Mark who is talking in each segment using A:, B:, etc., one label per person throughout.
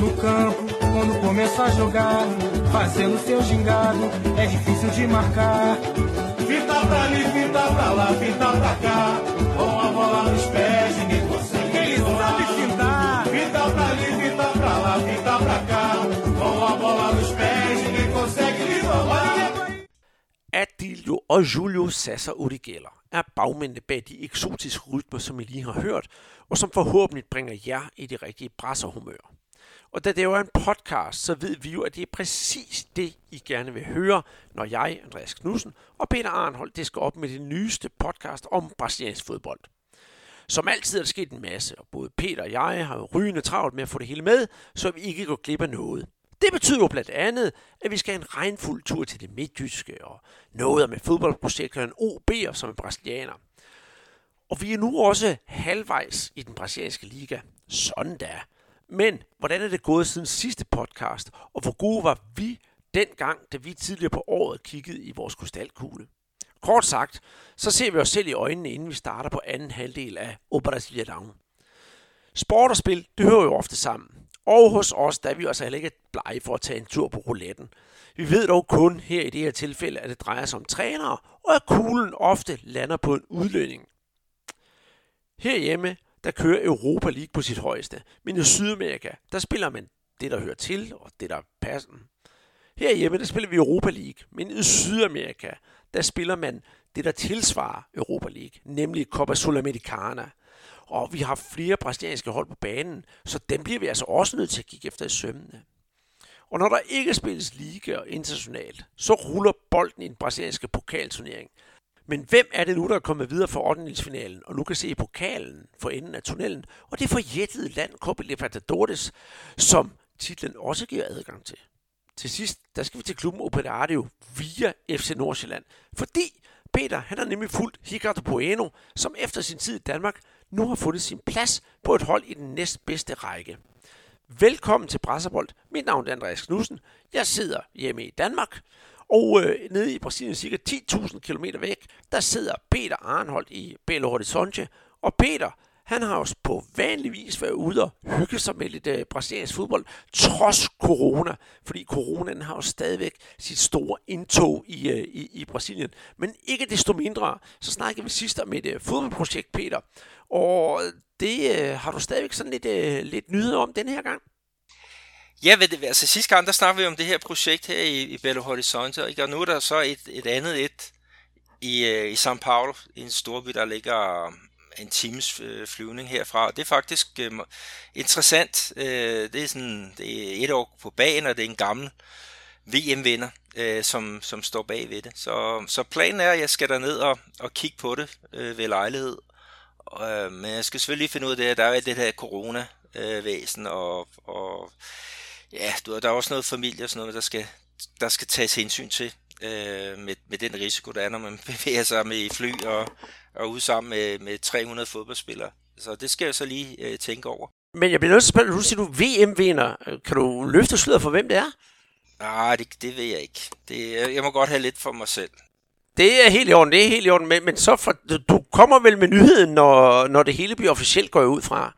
A: no campo, quando começa a jogar, fazendo seu gingado, é difícil de marcar. Fita pra ali, fita pra lá, fita pra cá, com a bola nos pés, ninguém consegue. Ele sabe fintar. Fita pra ali, fita pra lá, fita pra cá, com a bola nos pés, ninguém consegue lhe roubar.
B: Adilio og Julio Sasser Urigeller er bagmændene bag de eksotiske rytmer, som I lige har hørt, og som forhåbentlig bringer jer i det rigtige brasserhumør. Og da det jo er en podcast, så ved vi jo, at det er præcis det, I gerne vil høre, når jeg, Andreas Knudsen og Peter Arnhold, det skal op med det nyeste podcast om brasiliansk fodbold. Som altid er der sket en masse, og både Peter og jeg har jo rygende travlt med at få det hele med, så vi ikke går glip af noget. Det betyder jo blandt andet, at vi skal have en regnfuld tur til det midtjyske, og noget med fodboldprojekterne OB'er som er brasilianer. Og vi er nu også halvvejs i den brasilianske liga. Sådan da. Men hvordan er det gået siden sidste podcast, og hvor gode var vi dengang, da vi tidligere på året kiggede i vores krystalkugle? Kort sagt, så ser vi os selv i øjnene, inden vi starter på anden halvdel af O Brasiliadão. Sport og spil, det hører jo ofte sammen. Og hos os, der er vi altså heller ikke blege for at tage en tur på rouletten. Vi ved dog kun her i det her tilfælde, at det drejer sig om trænere, og at kuglen ofte lander på en udlønning. Herhjemme, der kører Europa League på sit højeste, men i Sydamerika, der spiller man det, der hører til, og det, der passer. Herhjemme, der spiller vi Europa League, men i Sydamerika, der spiller man det, der tilsvarer Europa League, nemlig Copa Sudamericana. Og vi har flere brasilianske hold på banen, så dem bliver vi altså også nødt til at kigge efter i sømmene. Og når der ikke spilles liga og internationalt, så ruller bolden i den brasilianske pokalturnering. Men hvem er det nu, der er kommet videre for 8. og nu kan se pokalen for enden af tunnelen, og det forjættede land Copa Libertadores, som titlen også giver adgang til. Til sidst, der skal vi til klubben Operario via FC Nordsjælland, fordi Peter, han har nemlig fulgt Ricardo Bueno, som efter sin tid i Danmark nu har fundet sin plads på et hold i den næstbedste række. Velkommen til Brasserbold. Mit navn er Andreas Knudsen. Jeg sidder hjemme i Danmark, og øh, nede i Brasilien, cirka 10.000 km væk, der sidder Peter Arnholdt i Belo Horizonte. Og Peter, han har også på vanlig vis været ude og hygge sig med lidt øh, brasiliansk fodbold, trods corona, fordi coronaen har jo stadigvæk sit store indtog i, øh, i, i Brasilien. Men ikke desto mindre, så snakkede vi sidst om et øh, fodboldprojekt, Peter, og øh, det øh, har du stadigvæk sådan lidt, øh, lidt nyheder om den her gang.
C: Ja, ved det, altså sidste gang, der snakkede vi om det her projekt her i, i Belo Horizonte, og nu er der så et, et andet et i, øh, i São Paulo, en storby, der ligger øh, en times øh, flyvning herfra. Og det er faktisk øh, interessant. Øh, det er sådan det er et år på bagen, og det er en gammel VM-vinder, øh, som, som står bag ved det. Så, så planen er, at jeg skal derned og, og kigge på det øh, ved lejlighed. Øh, men jeg skal selvfølgelig finde ud af det, at der er det her corona-væsen, og, og ja, der er også noget familie og sådan noget, der skal, der skal tages hensyn til øh, med, med den risiko, der er, når man bevæger sig med i fly og, og ud sammen med, med 300 fodboldspillere. Så det skal jeg så lige øh, tænke over.
B: Men jeg bliver nødt til at spørge, nu siger du VM-vinder. Kan du løfte sløret for, hvem det er?
C: Nej, det, det ved jeg ikke. Det, jeg må godt have lidt for mig selv.
B: Det er helt i orden, det er helt i orden. Men, men så for, du kommer vel med nyheden, når, når det hele bliver officielt, går ud fra?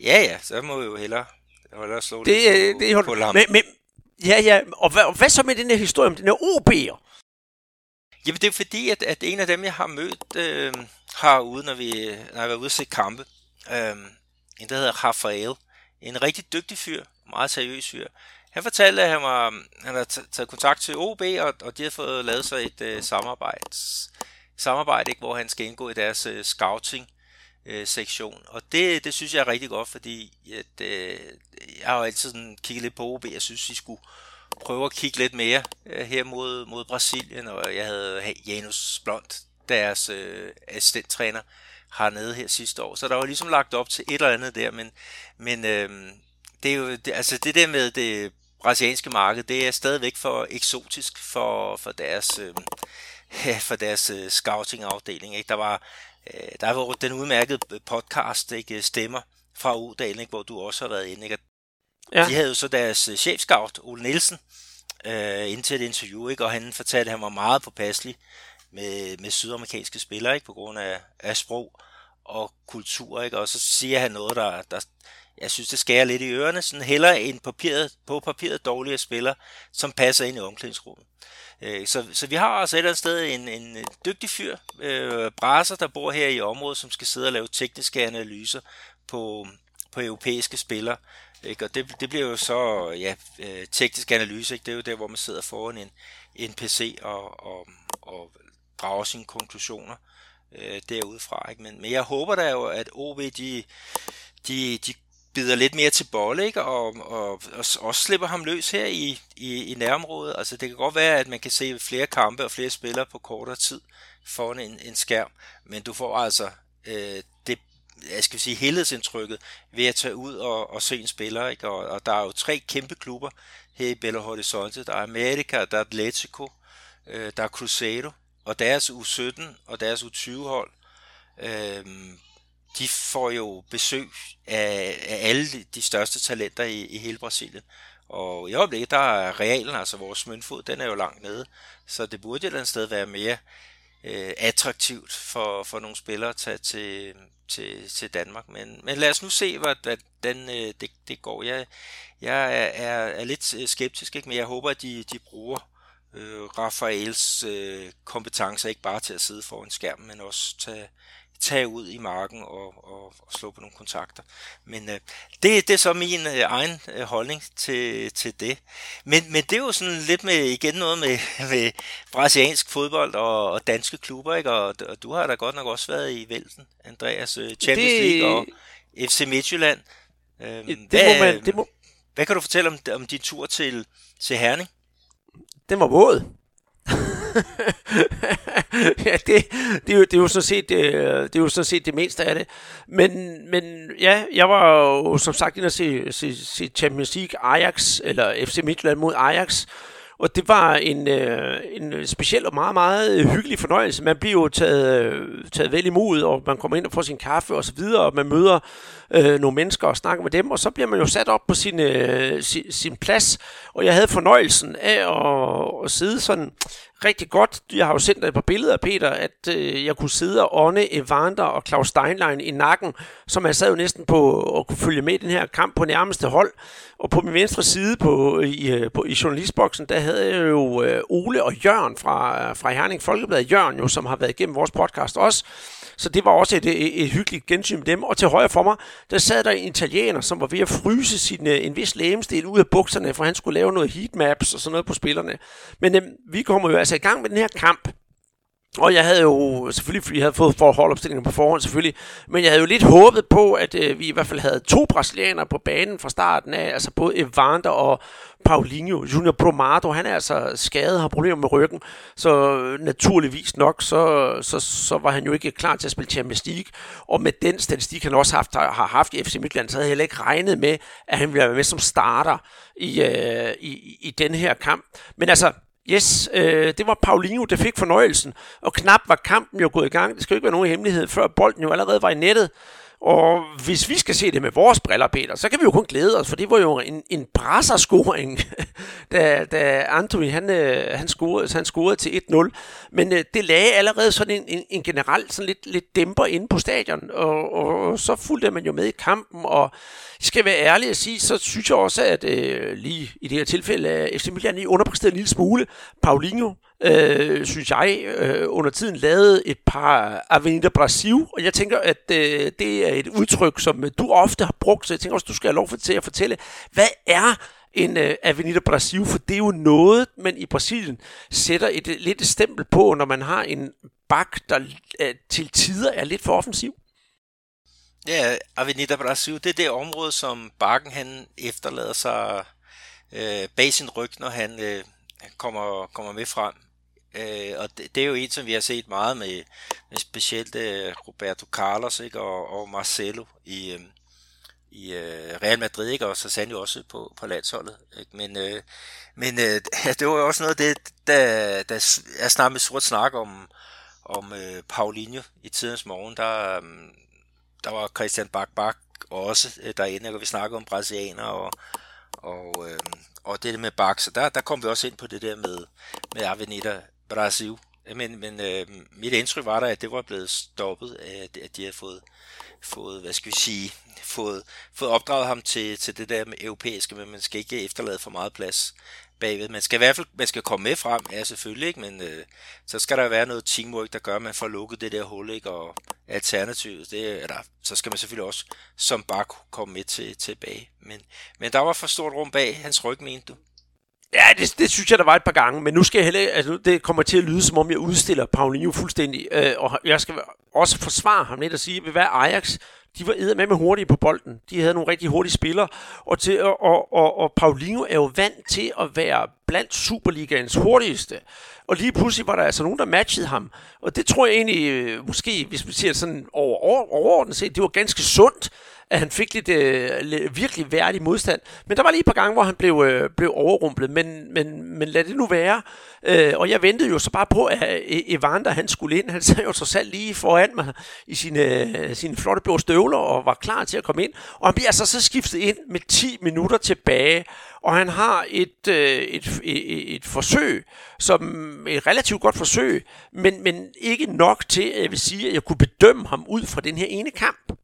C: Ja, ja, så må vi jo hellere, hellere slå
B: det,
C: lidt
B: på,
C: det, det,
B: på lam. Men, men, ja, ja, og hvad, og hvad så med den her historie om den her OB'er?
C: Jamen det er fordi, at, at en af dem, jeg har mødt øh, herude, når, vi, når jeg var ude at se kampe, øh, en der hedder Rafael, en rigtig dygtig fyr, meget seriøs fyr, han fortalte, at han, var, han har taget kontakt til OB, og, og de har fået lavet sig et øh, samarbejde, samarbejde ikke, hvor han skal indgå i deres øh, scouting øh, sektion. Og det, det synes jeg er rigtig godt, fordi at, øh, jeg har jo altid sådan kigget lidt på OB. Jeg synes, de skulle prøve at kigge lidt mere øh, her mod, mod Brasilien, og jeg havde Janus Blond, deres øh, assistenttræner, hernede her sidste år. Så der var ligesom lagt op til et eller andet der, men, men øh, det er jo, det, altså det der med det brasilianske marked, det er stadigvæk for eksotisk for, for deres, øh, for deres øh, scouting-afdeling. Ikke? Der var øh, der var den udmærkede podcast, ikke? Stemmer fra Udalen, ikke? hvor du også har været inde. Ikke? Ja. De havde jo så deres øh, chefscout, Ole Nielsen, øh, indtil et interview, ikke? og han fortalte, at han var meget påpasselig med, med sydamerikanske spillere, ikke? på grund af, af sprog og kultur. Ikke? Og så siger han noget, der, der jeg synes, det skærer lidt i ørerne, sådan heller en papiret, på papiret dårligere spiller, som passer ind i omklædningsrummet. Øh, så, så vi har altså et eller andet sted en, en øh, dygtig fyr, øh, Brasser, der bor her i området, som skal sidde og lave tekniske analyser på, på europæiske spillere. Ikke? Og det, det bliver jo så ja, øh, teknisk analyse, ikke? det er jo der, hvor man sidder foran en, en PC og, og, og drager sine konklusioner øh, derudfra. Ikke? Men, men jeg håber da jo, at OB de, de, de bider lidt mere til bolle, ikke? Og, og, og også slipper ham løs her i, i, i nærområdet. Altså det kan godt være, at man kan se flere kampe og flere spillere på kortere tid foran en, en skærm, men du får altså øh, det jeg skal sige, helhedsindtrykket ved at tage ud og, og se en spiller. Ikke? Og, og der er jo tre kæmpe klubber her i Belo Horizonte. Der er America, der er Atletico, øh, der er Cruzeiro, og deres U17 og deres U20-hold, øh, de får jo besøg af, af alle de største talenter i, i hele Brasilien. Og i øjeblikket, der er realen, altså vores møntfod, den er jo langt nede. Så det burde et eller andet sted være mere øh, attraktivt for, for nogle spillere at tage til, til, til Danmark. Men, men lad os nu se, hvordan øh, det, det går. Jeg, jeg er, er, er lidt øh, skeptisk, ikke? men jeg håber, at de, de bruger øh, Rafaels øh, kompetencer ikke bare til at sidde foran skærmen, men også tage, tage ud i marken og, og, og slå på nogle kontakter. Men øh, det, det er så min øh, egen øh, holdning til, til det. Men, men det er jo sådan lidt med igen noget med, med brasiliansk fodbold og, og danske klubber, ikke? Og, og du har da godt nok også været i Vælten, Andreas, øh, Champions det... League og FC Midtjylland. Øh, det hvad, må man, det må... hvad kan du fortælle om, om din tur til, til Herning?
B: Den var våd. ja, det, det, er jo, det, er jo sådan set, det, det er jo sådan set det mindste af det. Men, men ja, jeg var jo som sagt inde at se, se, se Champions League Ajax, eller FC Midtjylland mod Ajax, og det var en, øh, en speciel og meget, meget hyggelig fornøjelse. Man bliver jo taget, øh, taget vel imod, og man kommer ind og får sin kaffe og så videre, og man møder øh, nogle mennesker og snakker med dem, og så bliver man jo sat op på sin, øh, sin, sin plads. Og jeg havde fornøjelsen af at, at sidde sådan rigtig godt. Jeg har jo sendt dig et par billeder, Peter, at øh, jeg kunne sidde og ånde Evander og Claus Steinlein i nakken, som jeg sad jo næsten på at kunne følge med i den her kamp på nærmeste hold. Og på min venstre side på, øh, i, øh, på, i journalistboksen, der havde jeg jo øh, Ole og Jørgen fra, fra Herning Folkeblad. Jørgen jo, som har været igennem vores podcast også. Så det var også et, et, et hyggeligt gensyn med dem. Og til højre for mig, der sad der en italiener, som var ved at fryse sin, øh, en vis lægemstil ud af bukserne, for han skulle lave noget heatmaps og sådan noget på spillerne. Men øh, vi kommer jo altså i gang med den her kamp. Og jeg havde jo selvfølgelig, fordi jeg havde fået forholdopstillingen på forhånd selvfølgelig, men jeg havde jo lidt håbet på, at øh, vi i hvert fald havde to brasilianere på banen fra starten af, altså både Evander og Paulinho. Junior Bromado, han er altså skadet, har problemer med ryggen, så naturligvis nok, så, så, så var han jo ikke klar til at spille Champions League. Og med den statistik, han også haft, har haft i FC Midtjylland, så havde jeg heller ikke regnet med, at han ville være med som starter i, øh, i, i den her kamp. Men altså, Yes, øh, det var Paulinho, der fik fornøjelsen, og knap var kampen jo gået i gang. Det skal jo ikke være nogen hemmelighed, før bolden jo allerede var i nettet. Og hvis vi skal se det med vores briller, Peter, så kan vi jo kun glæde os, for det var jo en, en brasserscoring, da, da Anthony han, øh, han, scorede, han scorede til 1-0. Men øh, det lagde allerede sådan en, en, en generelt sådan lidt, lidt dæmper inde på stadion, og, og, og så fulgte man jo med i kampen, og jeg skal være ærlig at sige, så synes jeg også, at øh, lige i det her tilfælde, at FC Milan lige underpræsterede en lille smule. Paulinho, øh, synes jeg, øh, under tiden lavet et par Avenida Brasil, og jeg tænker, at øh, det er et udtryk, som du ofte har brugt, så jeg tænker også, du skal have lov til at fortælle, hvad er en øh, Avenida Brasil, for det er jo noget, man i Brasilien sætter et, øh, lidt et stempel på, når man har en bak, der øh, til tider er lidt for offensiv.
C: Ja, Avenida Brasil, det er det område, som Bakken han efterlader sig øh, bag sin ryg, når han øh, kommer, kommer med frem. Øh, og det, det er jo en, som vi har set meget med, med specielt øh, Roberto Carlos ikke, og, og Marcelo i, øh, i øh, Real Madrid, ikke, og så sandt jo også på, på landsholdet. Ikke? Men, øh, men øh, det var jo også noget af det, der, der er snart med sort snak om, om øh, Paulinho i tidens morgen. Der, øh, der var Christian Bak Bak også øh, derinde, og vi snakkede om brasilianer og, og, øh, og det med Bak, så der, der kom vi også ind på det der med, med Avenida Brasil. Men, men øh, mit indtryk var da, at det var blevet stoppet, at, at de havde fået, fået, hvad skal vi sige, fået, fået opdraget ham til, til det der med europæiske, men man skal ikke efterlade for meget plads bagved. Man skal i hvert fald man skal komme med frem, ja selvfølgelig, ikke? men øh, så skal der være noget teamwork, der gør, at man får lukket det der hul, ikke? og alternativet, det, eller, så skal man selvfølgelig også som bare komme med til, tilbage. Men, men der var for stort rum bag hans ryg, mente du?
B: Ja, det, det synes jeg, der var et par gange, men nu skal jeg heller, altså, det kommer til at lyde, som om jeg udstiller Paulinho fuldstændig, øh, og jeg skal også forsvare ham lidt og sige, hvad Ajax, de var med med hurtige på bolden. De havde nogle rigtig hurtige spillere, og, til, og, og, og Paulinho er jo vant til at være blandt Superligaens hurtigste. Og lige pludselig var der altså nogen, der matchede ham. Og det tror jeg egentlig, øh, måske, hvis vi ser sådan over, over, overordnet set, det var ganske sundt, at han fik lidt, øh, virkelig værdig modstand. Men der var lige et par gange, hvor han blev, øh, blev overrumplet, men, men, men lad det nu være. Øh, og jeg ventede jo så bare på, at øh, Evander han skulle ind. Han sad jo trods alt lige foran mig i sine, øh, sine flotte blå støvler og var klar til at komme ind. Og han bliver altså så skiftet ind med 10 minutter tilbage og han har et, øh, et, et, et forsøg, som et relativt godt forsøg, men, men ikke nok til, at jeg vil sige, at jeg kunne bedømme ham ud fra den her ene kamp.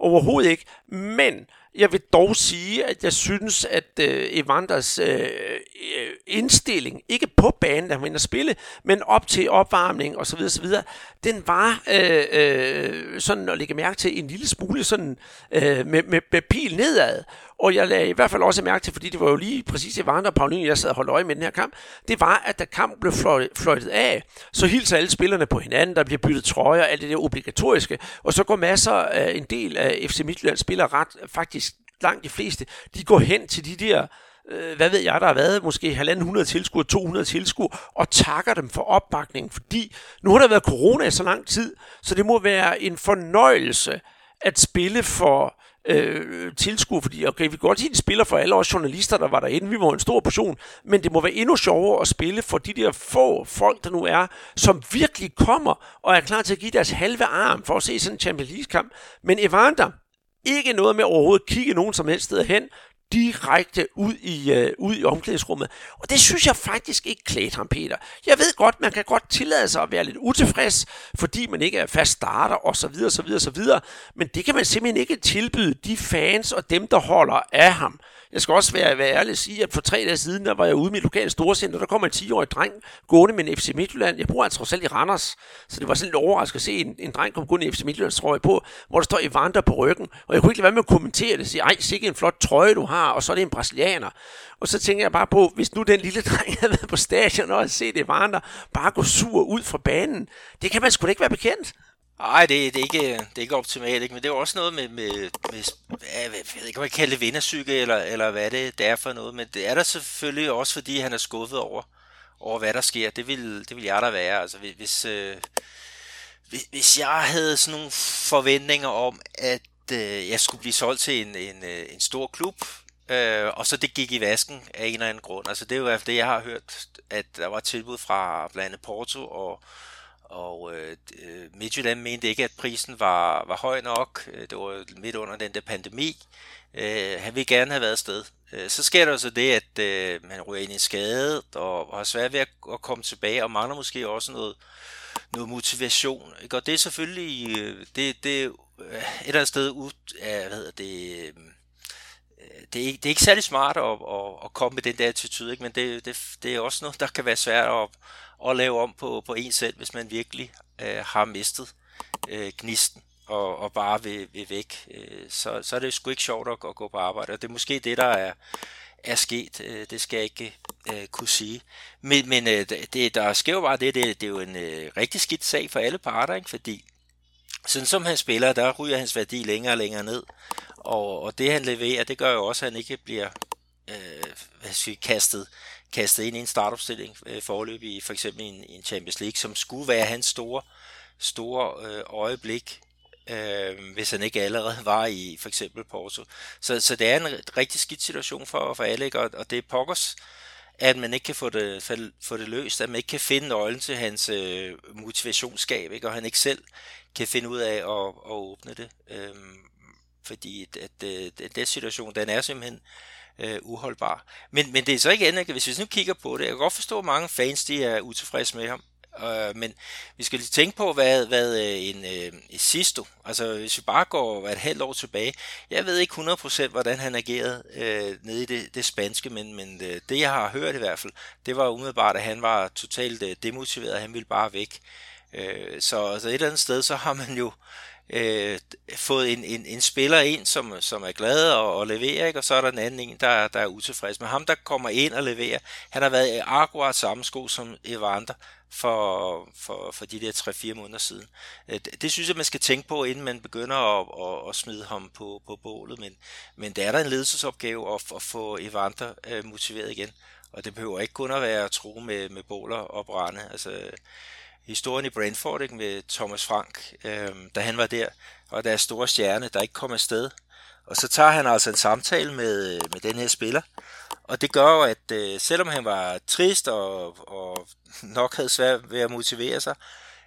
B: Overhovedet ikke. Men jeg vil dog sige, at jeg synes, at øh, Evanders øh, øh indstilling, ikke på banen, da han var at spille, men op til opvarmning og så videre, så videre, den var øh, øh, sådan at lægge mærke til en lille smule sådan øh, med, med, med pil nedad. Og jeg lagde i hvert fald også mærke til, fordi det var jo lige præcis i Vander og Pauline, jeg sad og holdt øje med den her kamp, det var, at da kampen blev fløjtet af, så hilser alle spillerne på hinanden, der bliver byttet trøjer, alt det der obligatoriske, og så går masser af en del af FC Midtjyllands spillere ret, faktisk langt de fleste, de går hen til de der øh, hvad ved jeg, der har været måske 1.500 tilskuer, 200 tilskuer, og takker dem for opbakningen, fordi nu har der været corona i så lang tid, så det må være en fornøjelse at spille for øh, tilskuer, fordi okay, vi kan godt sige, at spiller for alle os journalister, der var derinde, vi var en stor portion, men det må være endnu sjovere at spille for de der få folk, der nu er, som virkelig kommer og er klar til at give deres halve arm for at se sådan en Champions League-kamp. Men Evander, ikke noget med overhovedet kigge nogen som helst sted hen direkte ud i, øh, ud i omklædningsrummet. Og det synes jeg faktisk ikke klædte ham, Peter. Jeg ved godt, man kan godt tillade sig at være lidt utilfreds, fordi man ikke er fast starter og så videre, så videre, så videre. Men det kan man simpelthen ikke tilbyde de fans og dem, der holder af ham. Jeg skal også være, være ærlig og sige, at for tre dage siden, der var jeg ude i mit lokale storcenter, der kom en 10-årig dreng gående med en FC Midtjylland. Jeg bor altså selv i Randers, så det var sådan lidt overraskende at se en, en dreng komme gående i FC Midtjyllands trøje på, hvor der står Evander på ryggen. Og jeg kunne ikke lade være med at kommentere det og sige, ej, sikke en flot trøje du har, og så er det en brasilianer. Og så tænker jeg bare på, hvis nu den lille dreng havde været på stadion og havde set Evander bare gå sur ud fra banen, det kan man sgu da ikke være bekendt.
C: Nej, det, det, er ikke, det er ikke optimalt, ikke? men det er også noget med, med, med jeg ved ikke, om jeg kalder det vindersyke, eller, eller hvad det, det er for noget, men det er der selvfølgelig også, fordi han er skuffet over, over hvad der sker. Det vil, det vil jeg da være. Altså, hvis, øh, hvis, hvis jeg havde sådan nogle forventninger om, at øh, jeg skulle blive solgt til en, en, øh, en stor klub, øh, og så det gik i vasken af en eller anden grund. Altså, det er jo det, jeg har hørt, at der var tilbud fra blandt andet Porto og og øh, øh, Midtjylland mente ikke, at prisen var, var høj nok. Øh, det var midt under den der pandemi. Øh, han ville gerne have været afsted. Øh, så sker der så det, at øh, man ryger ind i skade og, og har svært ved at, at komme tilbage, og mangler måske også noget, noget motivation. Ikke? Og det er selvfølgelig øh, det, det øh, et eller andet sted ud af, hvad hedder det, øh, det, er, ikke, det er ikke særlig smart at, at, at komme med den der attitude, ikke? men det, det, det er også noget, der kan være svært at, at lave om på, på en selv, hvis man virkelig øh, har mistet øh, gnisten og, og bare vil, vil væk. Øh, så, så er det sgu ikke sjovt at, at gå på arbejde, og det er måske det, der er, er sket. Øh, det skal jeg ikke øh, kunne sige. Men, men øh, det, der sker jo bare det, det, det er jo en øh, rigtig skidt sag for alle parter, ikke? fordi sådan som han spiller, der ryger hans værdi længere og længere ned. Og, og det han leverer, det gør jo også, at han ikke bliver øh, hvad skal kastet, kastet ind i en startopstilling øh, forløb i for eksempel en, en Champions League, som skulle være hans store, store øh, øjeblik, øh, hvis han ikke allerede var i for eksempel Porto. Så, så det er en rigtig skidt situation for, for alle, og, og det er pokkers, at man ikke kan få det, få det løst, at man ikke kan finde nøglen til hans øh, motivationsskab, ikke? og han ikke selv kan finde ud af at, at åbne det. Øh, fordi at, at, øh, at den situation, den er simpelthen øh, uholdbar. Men, men det er så ikke andet, hvis vi nu kigger på det, jeg kan godt forstå, at mange fans de er utilfredse med ham. Øh, men vi skal lige tænke på, hvad, hvad øh, en, øh, Sisto, altså hvis vi bare går et halvt år tilbage, jeg ved ikke 100% hvordan han agerede øh, nede i det, det spanske, men, men øh, det jeg har hørt i hvert fald, det var umiddelbart, at han var totalt øh, demotiveret, han ville bare væk. Øh, så altså et eller andet sted, så har man jo øh, Øh, fået en, en, en spiller ind, som, som er glad og, og leverer, ikke? og så er der en anden en, der, der er utilfreds. Men ham, der kommer ind og leverer, han har været i akkurat samme sko som Evander for, for, for de der 3-4 måneder siden. Øh, det, det synes jeg, man skal tænke på, inden man begynder at, at, at smide ham på, på bålet. Men, men det er der en ledelsesopgave at, at få Evander øh, motiveret igen. Og det behøver ikke kun at være tro med, med båler og brænde. Altså, historien i Brentford ikke, med Thomas Frank, øh, da han var der, og der er store stjerne, der ikke kom afsted. Og så tager han altså en samtale med, øh, med den her spiller, og det gør jo, at øh, selvom han var trist og, og nok havde svært ved at motivere sig,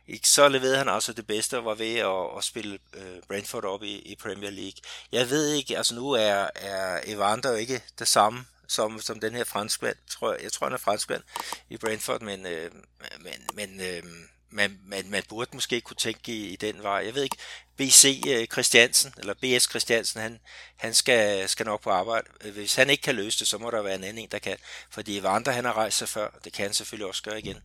C: ikke, så leverede han altså det bedste og var ved at, at spille øh, Brentford op i, i Premier League. Jeg ved ikke, altså nu er, er Evander jo ikke det samme som, som den her franskmand, tror jeg, jeg tror han er franskmand i Brentford, men, øh, men, men øh, man, man, man burde måske kunne tænke i, i den vej. Jeg ved ikke, BC øh, Christiansen, eller BS Christiansen, han, han skal, skal nok på arbejde. Hvis han ikke kan løse det, så må der være en anden en, der kan. Fordi Vandre, han har rejst sig før, det kan han selvfølgelig også gøre igen.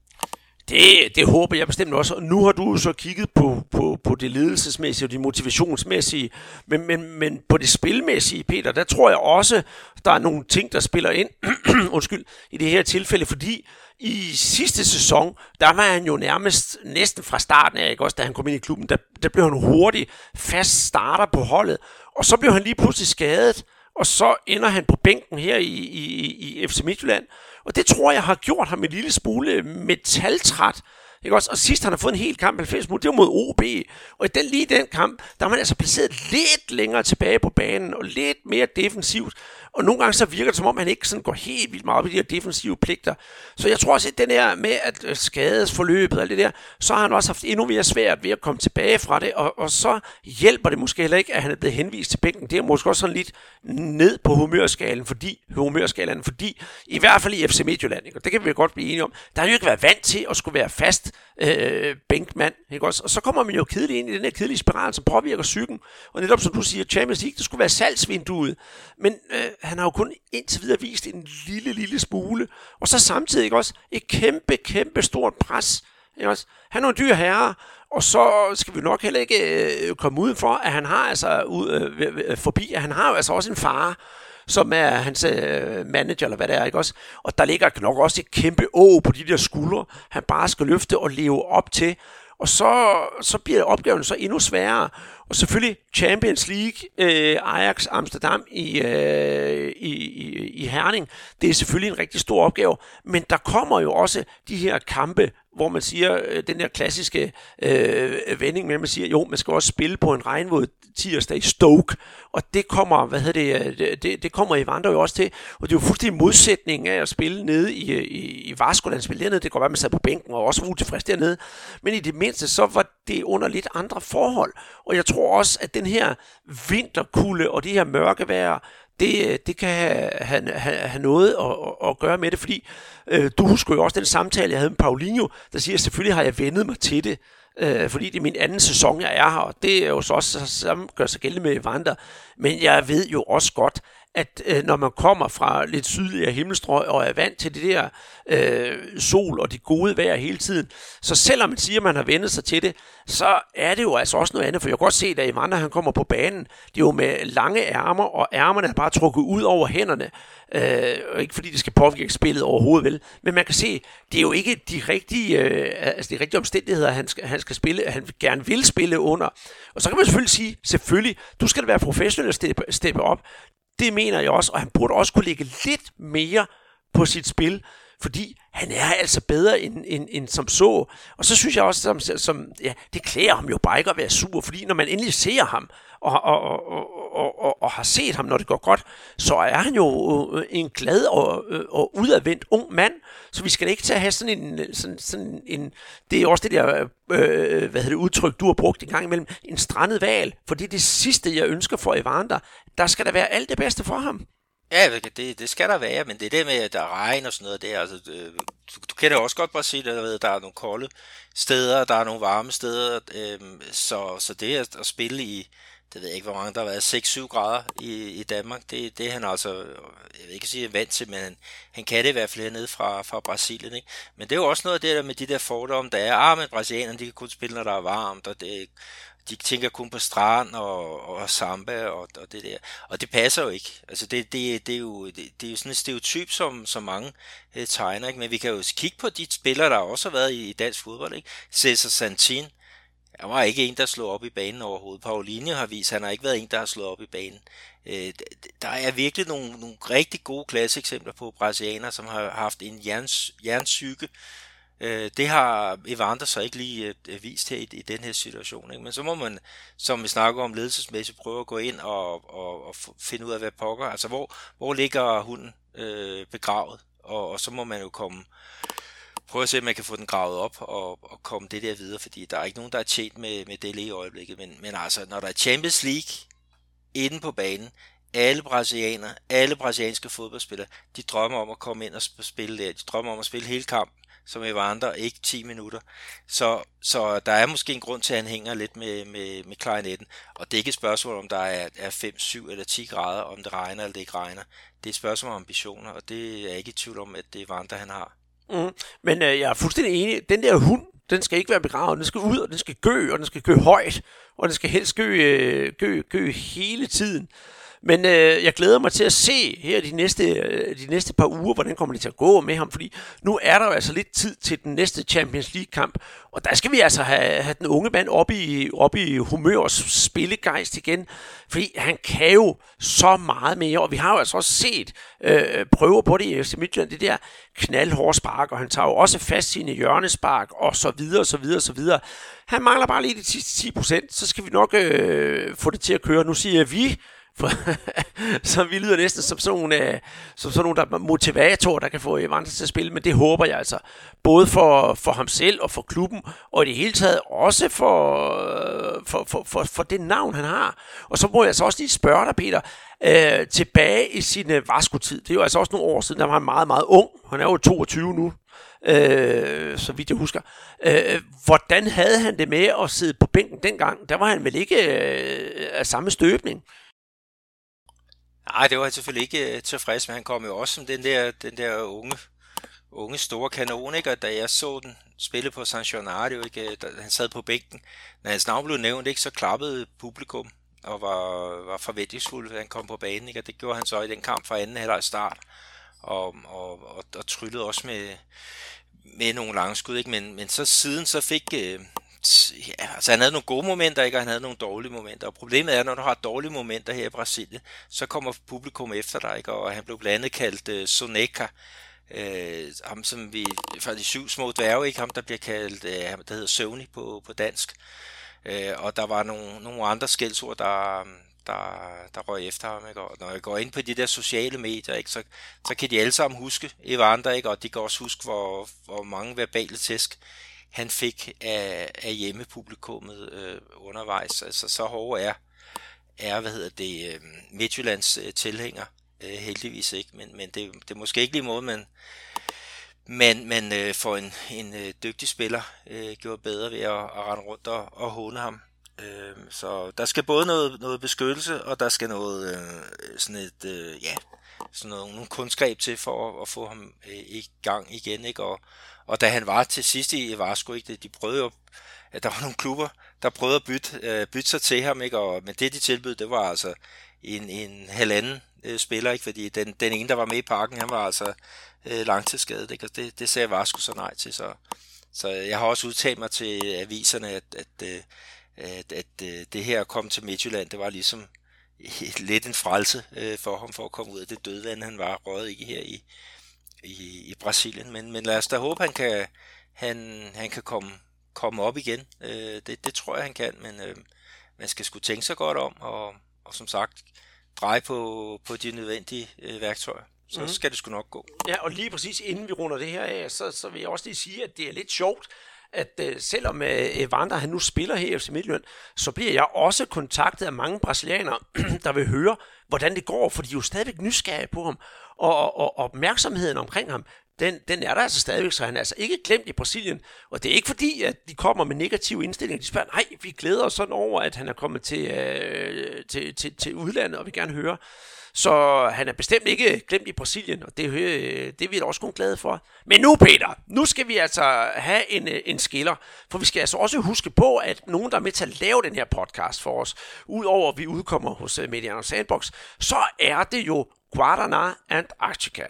B: Det, det håber jeg bestemt også. Og nu har du så kigget på, på, på det ledelsesmæssige og det motivationsmæssige. Men, men, men på det spilmæssige, Peter, der tror jeg også, der er nogle ting, der spiller ind undskyld, i det her tilfælde. Fordi i sidste sæson, der var han jo nærmest næsten fra starten af, ikke? også da han kom ind i klubben, der, der blev han hurtigt fast starter på holdet. Og så blev han lige pludselig skadet, og så ender han på bænken her i, i, i FC Midtjylland. Og det tror jeg har gjort ham en lille smule metaltræt. Ikke også? Og sidst han har fået en hel kamp, 90 minutter, det var mod OB. Og i den, lige den kamp, der er man altså placeret lidt længere tilbage på banen, og lidt mere defensivt. Og nogle gange så virker det, som om han ikke sådan går helt vildt meget op i de her defensive pligter. Så jeg tror også, at den her med at øh, skades forløbet og alt det der, så har han også haft endnu mere svært ved at komme tilbage fra det. Og, og så hjælper det måske heller ikke, at han er blevet henvist til bænken. Det er måske også sådan lidt ned på humørskalen, fordi, humørskalen, fordi i hvert fald i FC Midtjylland, ikke? og det kan vi godt blive enige om, der har han jo ikke været vant til at skulle være fast øh, bænkmand. Ikke også? Og så kommer man jo kedeligt ind i den her kedelige spiral, som påvirker psyken. Og netop som du siger, Champions League, det skulle være salgsvinduet. Men øh, han har jo kun indtil videre vist en lille, lille smule. Og så samtidig ikke også et kæmpe, kæmpe stort pres. Ikke også? Han er en dyr herre, og så skal vi nok heller ikke øh, komme ud for, at han har altså ud, øh, forbi, at han har jo altså også en far, som er hans øh, manager, eller hvad det er, ikke også? Og der ligger nok også et kæmpe å på de der skuldre, han bare skal løfte og leve op til. Og så, så bliver opgaven så endnu sværere. Og selvfølgelig Champions League, øh, Ajax Amsterdam i, øh, i, i, i Herning, det er selvfølgelig en rigtig stor opgave. Men der kommer jo også de her kampe, hvor man siger, øh, den der klassiske øh, vending med, at man siger, jo, man skal også spille på en regnvåd tirsdag i Stoke, og det kommer, hvad hedder det, øh, det, det kommer Evander jo også til, og det er jo fuldstændig modsætning af at spille nede i, øh, i, i Vaskoland, spille dernede, det går være, man sad på bænken og også var utilfreds dernede, men i det mindste, så var det under lidt andre forhold, og jeg tror også, at den her vinterkulde og det her mørke vejr, det, det kan have, have, have noget at, at gøre med det, fordi øh, du husker jo også den samtale, jeg havde med Paulinho, der siger, at selvfølgelig har jeg vendet mig til det, øh, fordi det er min anden sæson, jeg er her, og det er jo så også samme gør sig gældende med Vandre. Men jeg ved jo også godt, at øh, når man kommer fra lidt sydligere himmelstrøg og er vant til det der øh, sol og det gode vejr hele tiden, så selvom man siger, at man har vendt sig til det, så er det jo altså også noget andet, for jeg kan godt se, at Evander han kommer på banen, det er jo med lange ærmer, og ærmerne er bare trukket ud over hænderne, øh, og ikke fordi det skal påvirke spillet overhovedet vel, men man kan se, det er jo ikke de rigtige, øh, altså de rigtige omstændigheder, han skal, han skal spille, han gerne vil spille under. Og så kan man selvfølgelig sige, selvfølgelig, du skal være professionel og steppe, steppe op. Det mener jeg også, og han burde også kunne lægge lidt mere på sit spil, fordi han er altså bedre end, end, end som så. Og så synes jeg også, som, som ja, det klæder ham jo bare ikke at være sur, fordi når man endelig ser ham, og, og, og, og, og, og har set ham, når det går godt, så er han jo øh, en glad og, øh, og udadvendt ung mand. Så vi skal ikke tage at have sådan en, sådan, sådan en det er også det der, øh, hvad hedder det, udtryk, du har brugt en gang imellem, en strandet val. For det er det sidste, jeg ønsker for Evander. Der skal der være alt det bedste for ham.
C: Ja, det, det skal der være, men det er det med, at der er regn og sådan noget der. Altså, øh, du, du kender også godt Brasilien, der, ved, der er nogle kolde steder, der er nogle varme steder, øh, så, så det at, at spille i, det ved jeg ikke, hvor mange der har været, 6-7 grader i, i Danmark, det, det er han altså, jeg vil ikke sige vant til, men han, han kan det i hvert fald hernede fra, fra Brasilien. Ikke? Men det er jo også noget af det der med de der fordomme, der er, ah, men brasilianerne, de kan kun spille, når der er varmt, og det, de tænker kun på strand og, og samba og, og det der. Og det passer jo ikke. Altså det, det, det, er, jo, det, det er jo sådan et stereotyp, som, som mange øh, tegner. Ikke? Men vi kan jo kigge på de spillere, der også har været i, i dansk fodbold. Ikke? Cesar Santin, han var ikke en, der slog op i banen overhovedet. Paulinho har vist, han har ikke været en, der har slået op i banen. Øh, der er virkelig nogle, nogle rigtig gode klasseeksempler på brasilianere, som har haft en jerns, jernsyke, Øh, det har Evander så ikke lige øh, øh, vist her i, i den her situation. Ikke? Men så må man, som vi snakker om ledelsesmæssigt, prøve at gå ind og, og, og finde ud af, hvad pokker. Altså, hvor, hvor ligger hunden øh, begravet? Og, og så må man jo komme prøve at se, om man kan få den gravet op og, og komme det der videre, fordi der er ikke nogen, der er tjent med, med det i øjeblikket. Men, men altså, når der er Champions League inde på banen, alle brasilianere, alle brasilianske fodboldspillere, de drømmer om at komme ind og spille der. De drømmer om at spille hele kampen som Evander, ikke 10 minutter. Så, så der er måske en grund til, at han hænger lidt med, med, med klarinetten. Og det er ikke et spørgsmål, om der er, er 5, 7 eller 10 grader, om det regner eller det ikke regner. Det er et spørgsmål om ambitioner, og det er jeg ikke i tvivl om, at det er Evander, han har.
B: Mm. Men øh, jeg er fuldstændig enig. Den der hund, den skal ikke være begravet. Den skal ud, og den skal gø, og den skal gø højt. Og den skal helst gø, øh, gø, gø hele tiden. Men øh, jeg glæder mig til at se her de næste, øh, de næste par uger, hvordan kommer det til at gå med ham, fordi nu er der jo altså lidt tid til den næste Champions League-kamp, og der skal vi altså have, have den unge mand op i, op i humør og spillegejst igen, fordi han kan jo så meget mere, og vi har jo altså også set øh, prøver på det i FC Midtjylland, det der knaldhårde spark, og han tager jo også fast sine hjørnespark, og så videre, og så videre, og så videre. Han mangler bare lige de sidste 10 procent, så skal vi nok øh, få det til at køre. Nu siger vi, så vi lyder næsten som sådan nogle, øh, som sådan nogle der motivator, der kan få Evander til at spille, men det håber jeg altså. Både for, for ham selv og for klubben, og i det hele taget også for, for, for, for, for det navn, han har. Og så må jeg altså også lige spørge dig, Peter, øh, tilbage i sin øh, Vasco-tid. Det er jo altså også nogle år siden, der var han meget, meget ung. Han er jo 22 nu, øh, så vidt jeg husker. Øh, hvordan havde han det med at sidde på bænken dengang? Der var han vel ikke øh, af samme støbning?
C: Nej, det var han selvfølgelig ikke øh, tilfreds med. Han kom jo også som den der, den der unge, unge store kanon, ikke? Og da jeg så den spille på San Gennaro, ikke? Øh, da han sad på bænken, når hans navn blev nævnt, ikke? så klappede publikum og var, var forventningsfuld, at han kom på banen. Ikke? Og det gjorde han så i den kamp fra anden halvleg start. Og, og, og, og tryllede også med, med nogle lange skud, ikke? Men, men så siden så fik, øh, ja, altså han havde nogle gode momenter, ikke? og han havde nogle dårlige momenter. Og problemet er, når du har dårlige momenter her i Brasilien, så kommer publikum efter dig, ikke? og han blev blandt andet kaldt uh, Soneca, uh, ham som vi, fra de syv små dværge, ikke? ham der bliver kaldt, uh, der hedder Søvni på, på dansk. Uh, og der var nogle, nogle andre skældsord, der, der, der røg efter ham. Ikke? Og når jeg går ind på de der sociale medier, ikke? Så, så kan de alle sammen huske Evander, ikke? og de kan også huske, hvor, hvor mange verbale tæsk han fik af, af hjemmepublikummet øh, undervejs. Altså så hårde er, er hvad hedder det, øh, Midtjyllands øh, tilhænger øh, heldigvis ikke, men, men det, det er måske ikke lige måde, man, man, man øh, får en, en øh, dygtig spiller øh, gjort bedre ved at, at rende rundt og, og håne ham. Øh, så der skal både noget, noget beskyttelse, og der skal noget øh, sådan et, øh, ja, sådan noget, nogle kundskab til for at, at få ham øh, i gang igen, ikke? Og, og da han var til sidst i Vasco, ikke, de prøvede jo, at der var nogle klubber, der prøvede at bytte, øh, bytte sig til ham, ikke? Og, men det de tilbød, det var altså en, en halvanden øh, spiller, ikke? fordi den, den ene, der var med i parken, han var altså øh, langtidsskadet, ikke? og det, det sagde Vasco så nej til. Så, så jeg har også udtalt mig til aviserne, at, at, øh, at, at, at øh, det her at komme til Midtjylland, det var ligesom lidt en frelse øh, for ham for at komme ud af det dødvand, han var røget i her i, i, i Brasilien. Men, men lad os da håbe, han kan, han, han kan komme, komme op igen. Øh, det, det tror jeg, han kan, men øh, man skal skulle tænke sig godt om, og, og som sagt, dreje på, på de nødvendige øh, værktøjer. Så mm. skal det sgu nok gå.
B: Ja, og lige præcis inden vi runder det her af, så, så vil jeg også lige sige, at det er lidt sjovt, at øh, selvom øh, Evander han nu spiller her i FC Midtjylland, så bliver jeg også kontaktet af mange brasilianere, der vil høre, hvordan det går, for de er jo stadigvæk nysgerrige på ham, og, og, og opmærksomheden omkring ham, den, den er der altså stadigvæk, så han er altså ikke glemt i Brasilien. Og det er ikke fordi, at de kommer med negative indstillinger. De spørger, nej, vi glæder os sådan over, at han er kommet til, øh, til, til, til udlandet, og vi gerne høre. Så han er bestemt ikke glemt i Brasilien, og det, øh, det er vi da også kun glade for. Men nu, Peter, nu skal vi altså have en, en skiller, for vi skal altså også huske på, at nogen, der er med til at lave den her podcast for os, udover at vi udkommer hos øh, Mediano Sandbox, så er det jo Guadana Antarctica.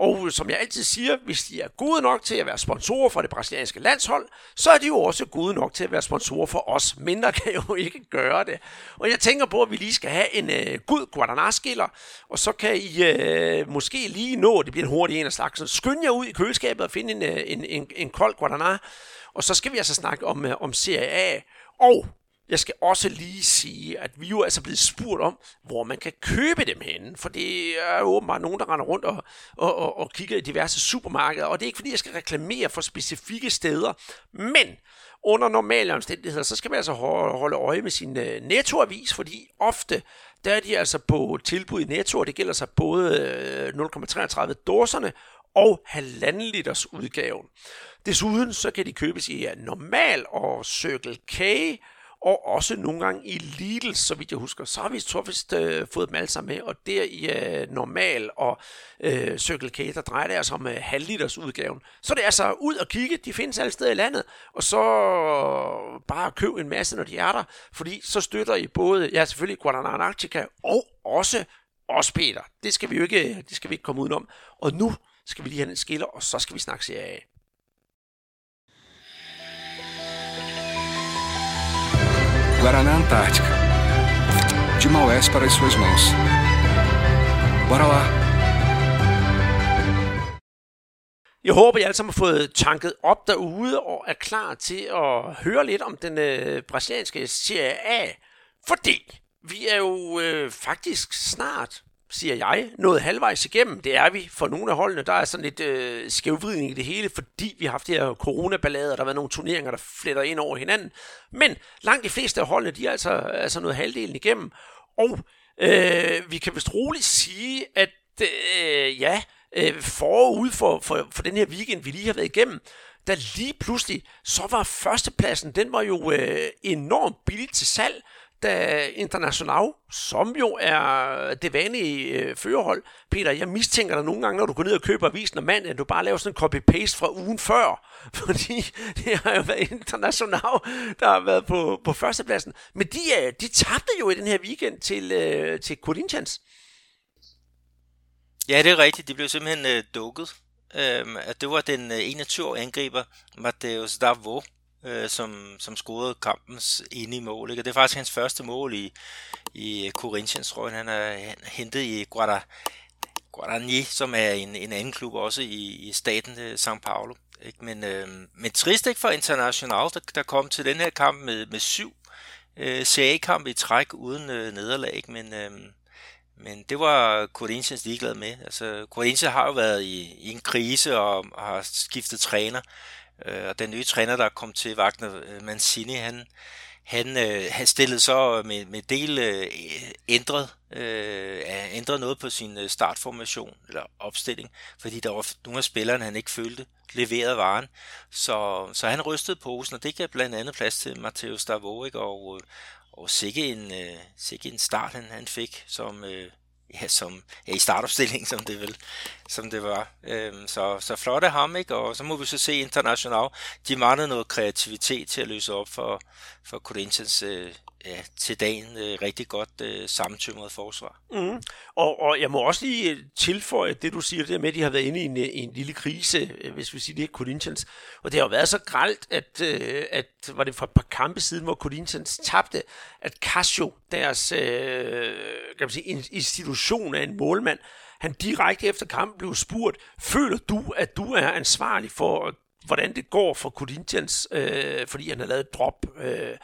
B: Og som jeg altid siger, hvis de er gode nok til at være sponsorer for det brasilianske landshold, så er de jo også gode nok til at være sponsorer for os. Mindre kan jo ikke gøre det. Og jeg tænker på, at vi lige skal have en øh, god Guadana-skiller, og så kan I øh, måske lige nå, det bliver en hurtig en af slagsen, skynd jer ud i køleskabet og finde en, øh, en, en, en kold Guadana. Og så skal vi altså snakke om, øh, om Serie A. Og jeg skal også lige sige, at vi jo er altså blevet spurgt om, hvor man kan købe dem henne, for det er jo åbenbart nogen, der render rundt og, og, og, og kigger i diverse supermarkeder, og det er ikke fordi, jeg skal reklamere for specifikke steder, men under normale omstændigheder, så skal man altså holde øje med sin uh, nettoavis, fordi ofte, der er de altså på tilbud i netto, og det gælder sig både øh, uh, 0,33 dåserne og halvanden liters udgaven. Desuden så kan de købes i uh, normal og Circle K, og også nogle gange i Lidl, så vidt jeg husker. Så har vi så øh, fået dem alle sammen med, og der i øh, normal og øh, Circle K, der drejer det altså om øh, halvliters udgaven. Så det er altså ud og kigge, de findes alle steder i landet, og så bare køb en masse, når de er der, fordi så støtter I både, ja selvfølgelig Guadalajara og også os Peter. Det skal vi jo ikke, det skal vi ikke komme udenom. Og nu skal vi lige have en skiller, og så skal vi snakke sig
D: Guaraná Antártica. De Maués para as suas mãos. Bora lá!
B: Jeg håber, I alle sammen har fået tanket op derude og er klar til at høre lidt om den øh, brasilianske Serie A. Fordi vi er jo øh, faktisk snart siger jeg, nået halvvejs igennem. Det er vi for nogle af holdene. Der er sådan lidt øh, skævvridning i det hele, fordi vi har haft de her coronaballader, der har været nogle turneringer, der fletter ind over hinanden. Men langt de fleste af holdene, de er altså, altså nået halvdelen igennem. Og øh, vi kan vist roligt sige, at øh, ja, øh, forud for, for, for den her weekend, vi lige har været igennem, der lige pludselig, så var førstepladsen, den var jo øh, enormt billig til salg da øh, International, som jo er det vanlige øh, førerhold, Peter, jeg mistænker dig nogle gange, når du går ned og køber avisen om mandag, at du bare laver sådan en copy-paste fra ugen før, fordi det har jo været International, der har været på, på førstepladsen. Men de, øh, de tabte jo i den her weekend til, øh, til Corinthians.
C: Ja, det er rigtigt. De blev simpelthen øh, dukket. Øhm, at det var den øh, 21-årige angriber, Mateus Davo, øh, som, som scorede kampens inde i mål. Ikke? Og det er faktisk hans første mål i, i øh, Corinthians, tror jeg. Han er hentet i Guadalajara, Guarani, som er en, en anden klub også i, i staten øh, São Paulo. Ikke? Men, øh, men trist ikke for International, der, der kom til den her kamp med, med syv øh, CA-kampe i træk uden øh, nederlag. Ikke? Men, øh, men det var Corinthians ligeglad med. Altså, Corinthians har jo været i, i en krise og, og har skiftet træner. Øh, Øh, og den nye træner, der kom til Wagner øh, Mancini, han, han, øh, han stillede så med, med del øh, ændret, øh, ændret noget på sin øh, startformation eller opstilling, fordi der var nogle af spillerne, han ikke følte leverede varen. Så, så han rystede posen, og det gav blandt andet plads til Matteo Davorik, og, og sikke en, øh, sikke en start, han, han fik som, øh, ja, som ja, i startopstillingen, som det vel, som det var. Øhm, så, så flot af ham, ikke? Og så må vi så se international. De manglede noget kreativitet til at løse op for, for Corinthians øh, ja, til dagen øh, rigtig godt øh, sammentømret forsvar.
B: Mm. Og, og jeg må også lige øh, tilføje det, du siger, det med, at de har været inde i en, øh, en lille krise, øh, hvis vi siger det er Corinthians. Og det har jo været så gralt, at, øh, at var det for et par kampe siden, hvor Corinthians tabte, at Casio, deres øh, kan man sige, institution af en målmand, han direkte efter kampen blev spurgt, føler du, at du er ansvarlig for, hvordan det går for Corinthians, øh, fordi han har lavet et drop? Øh,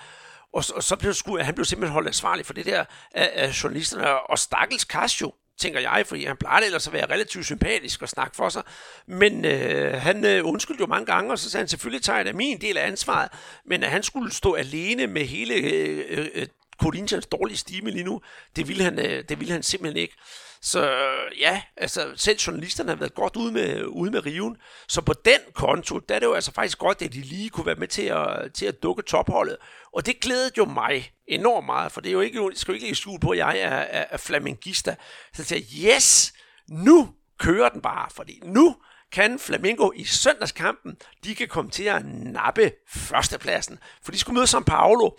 B: og, og så blev sku, han blev simpelthen holdt ansvarlig for det der af, af journalisterne, og Stakkels Casio, tænker jeg, fordi han plejer ellers at være relativt sympatisk og snakke for sig. Men øh, han øh, undskyldte jo mange gange, og så sagde han, selvfølgelig tager jeg da min del af ansvaret, men at han skulle stå alene med hele øh, øh, Corinthians dårlige stime lige nu, det ville han, øh, det ville han simpelthen ikke. Så ja, altså selv journalisterne har været godt ude med, ude med riven. Så på den konto, der er det jo altså faktisk godt, at de lige kunne være med til at, til at dukke topholdet. Og det glædede jo mig enormt meget, for det er jo ikke, skal jo ikke lægge skjul på, at jeg er, er, er flamingista. Så jeg sagde, yes, nu kører den bare, fordi nu kan Flamengo i søndagskampen, de kan komme til at nappe førstepladsen, for de skulle møde São Paulo,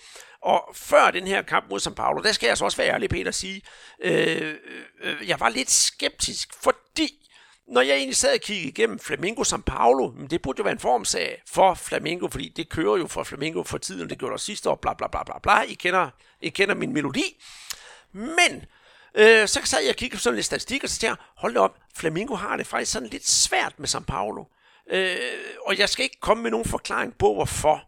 B: og før den her kamp mod São Paulo, der skal jeg så også være ærlig, Peter, at sige, øh, øh, jeg var lidt skeptisk, fordi når jeg egentlig sad og kiggede igennem Flamingo São Paulo, men det burde jo være en formsag for Flamingo, fordi det kører jo for Flamingo for tiden, det gjorde der sidste år, bla bla bla bla bla. I kender, I kender min melodi. Men øh, så sad jeg og kiggede på sådan lidt statistik, og så tænkte jeg, hold da op, Flamingo har det faktisk sådan lidt svært med São Paulo. Øh, og jeg skal ikke komme med nogen forklaring på, hvorfor.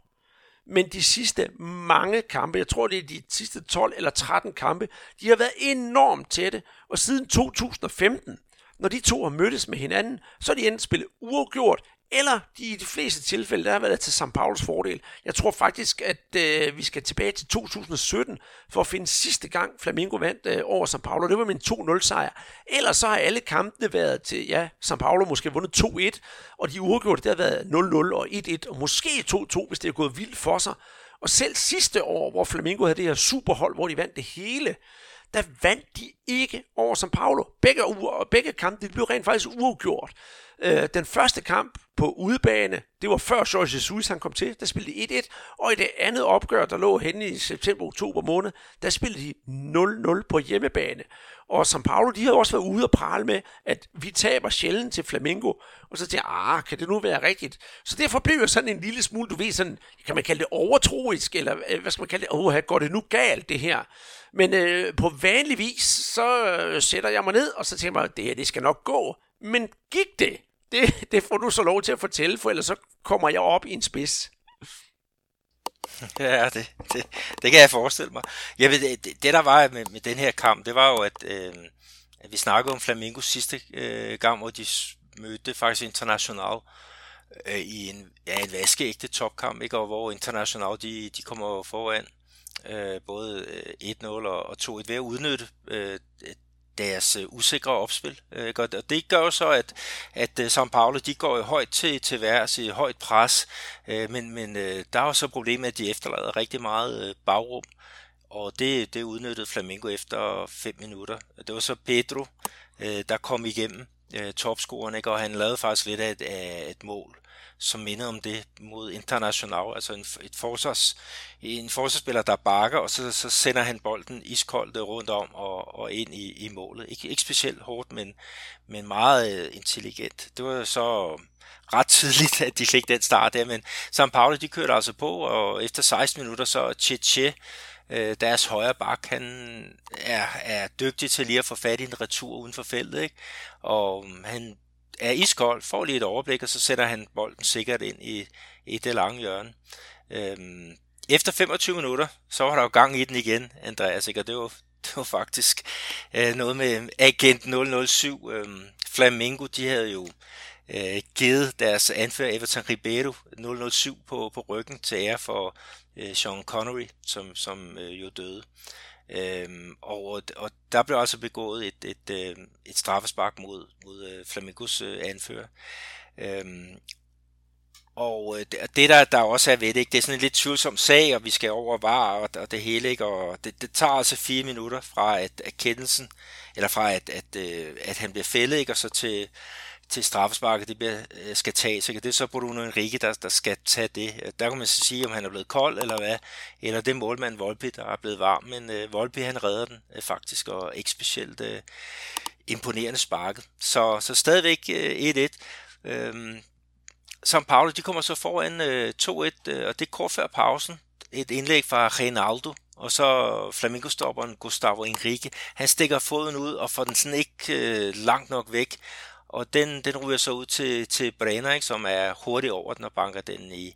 B: Men de sidste mange kampe, jeg tror det er de sidste 12 eller 13 kampe, de har været enormt tætte. Og siden 2015, når de to har mødtes med hinanden, så er de enten spillet uafgjort, eller de i de fleste tilfælde, der har været til St. Pauls fordel. Jeg tror faktisk, at øh, vi skal tilbage til 2017 for at finde sidste gang Flamingo vandt øh, over St. Paulo. Det var min 2-0 sejr. Ellers så har alle kampene været til, ja, St. Paulo måske vundet 2-1, og de uafgjorte, det har været 0-0 og 1-1, og måske 2-2, hvis det er gået vildt for sig. Og selv sidste år, hvor Flamingo havde det her superhold, hvor de vandt det hele, der vandt de ikke over São Paulo. Begge, begge kampe de blev rent faktisk uafgjort. Øh, den første kamp på udebane, det var før Jorge Jesus han kom til, der spillede de 1-1, og i det andet opgør, der lå henne i september-oktober måned, der spillede de 0-0 på hjemmebane. Og São Paulo, de har også været ude og prale med, at vi taber sjældent til Flamingo. Og så tænkte jeg, ah, kan det nu være rigtigt? Så derfor blev jeg sådan en lille smule, du ved, sådan, kan man kalde det overtroisk, eller øh, hvad skal man kalde det? Åh, går det nu galt, det her? Men øh, på vanlig vis, så øh, sætter jeg mig ned, og så tænker jeg, det her, det skal nok gå. Men gik det? Det, det får du så lov til at fortælle, for ellers så kommer jeg op i en spids.
C: Ja, det, det, det kan jeg forestille mig. Jeg ved, det, det der var med, med den her kamp, det var jo, at, øh, at vi snakkede om Flamingos sidste øh, gang, hvor de mødte faktisk International øh, i en, ja, en vaskeægte topkamp, ikke? og hvor International de, de kommer foran øh, både øh, 1-0 og 2-1 ved at udnytte øh, deres øh, usikre opspil. Øh, og det gør jo så, at, at øh, São Paulo de går jo højt til, til værs i højt pres, øh, men, men der er jo så problemet, at de efterlader rigtig meget bagrum, og det, det udnyttede Flamengo efter 5 minutter. Det var så Pedro, der kom igennem topscoren, ikke? og han lavede faktisk lidt af et, af et mål som minder om det mod International, altså en, et forsvars, en forsvarsspiller, der bakker, og så, så sender han bolden iskoldt rundt om og, og ind i, i målet. Ikke, ikke specielt hårdt, men, men meget øh, intelligent. Det var så ret tidligt, at de fik den start der, men San Paulo, de kørte altså på, og efter 16 minutter, så Cheche, øh, deres højre bak, han er, er dygtig til lige at få fat i en retur uden for feltet, ikke? og mm, han er iskold, får lige et overblik, og så sætter han bolden sikkert ind i, i det lange hjørne. Øhm, efter 25 minutter, så var der jo gang i den igen, Andreas, ikke? og det var, det var faktisk øh, noget med Agent 007. Øhm, Flamingo, de havde jo øh, givet deres anfører Everton Ribeiro 007 på, på ryggen til ære for øh, Sean Connery, som, som øh, jo døde. Øhm, og, og der blev altså begået et, et, et, et straffespark mod, mod øh, Flamingos øh, anfører. Øhm, og det, det der, der også er ved det, ikke? det er sådan en lidt tvivlsom sag, og vi skal over var og, og det hele, ikke? og det, det tager altså fire minutter fra at, at kendelsen, eller fra at, at, at han bliver fældet, ikke? og så til, til straffesparket, det bliver, øh, skal tages. Ikke? Det er så Bruno Enrique, der, der skal tage det. Øh, der kan man så sige, om han er blevet kold eller hvad, eller det målmand Volpi, der er blevet varm. Men øh, Volpi, han redder den øh, faktisk, og ikke specielt øh, imponerende sparket. Så, så stadigvæk øh, 1-1. Øhm, São Paulo, de kommer så foran øh, 2-1, øh, og det er kort før pausen. Et indlæg fra Reinaldo, og så flamingostopperen Gustavo Enrique. Han stikker foden ud og får den sådan ikke øh, langt nok væk, og den, den ryger så ud til, til Brenner, ikke, som er hurtigt over den og banker den i,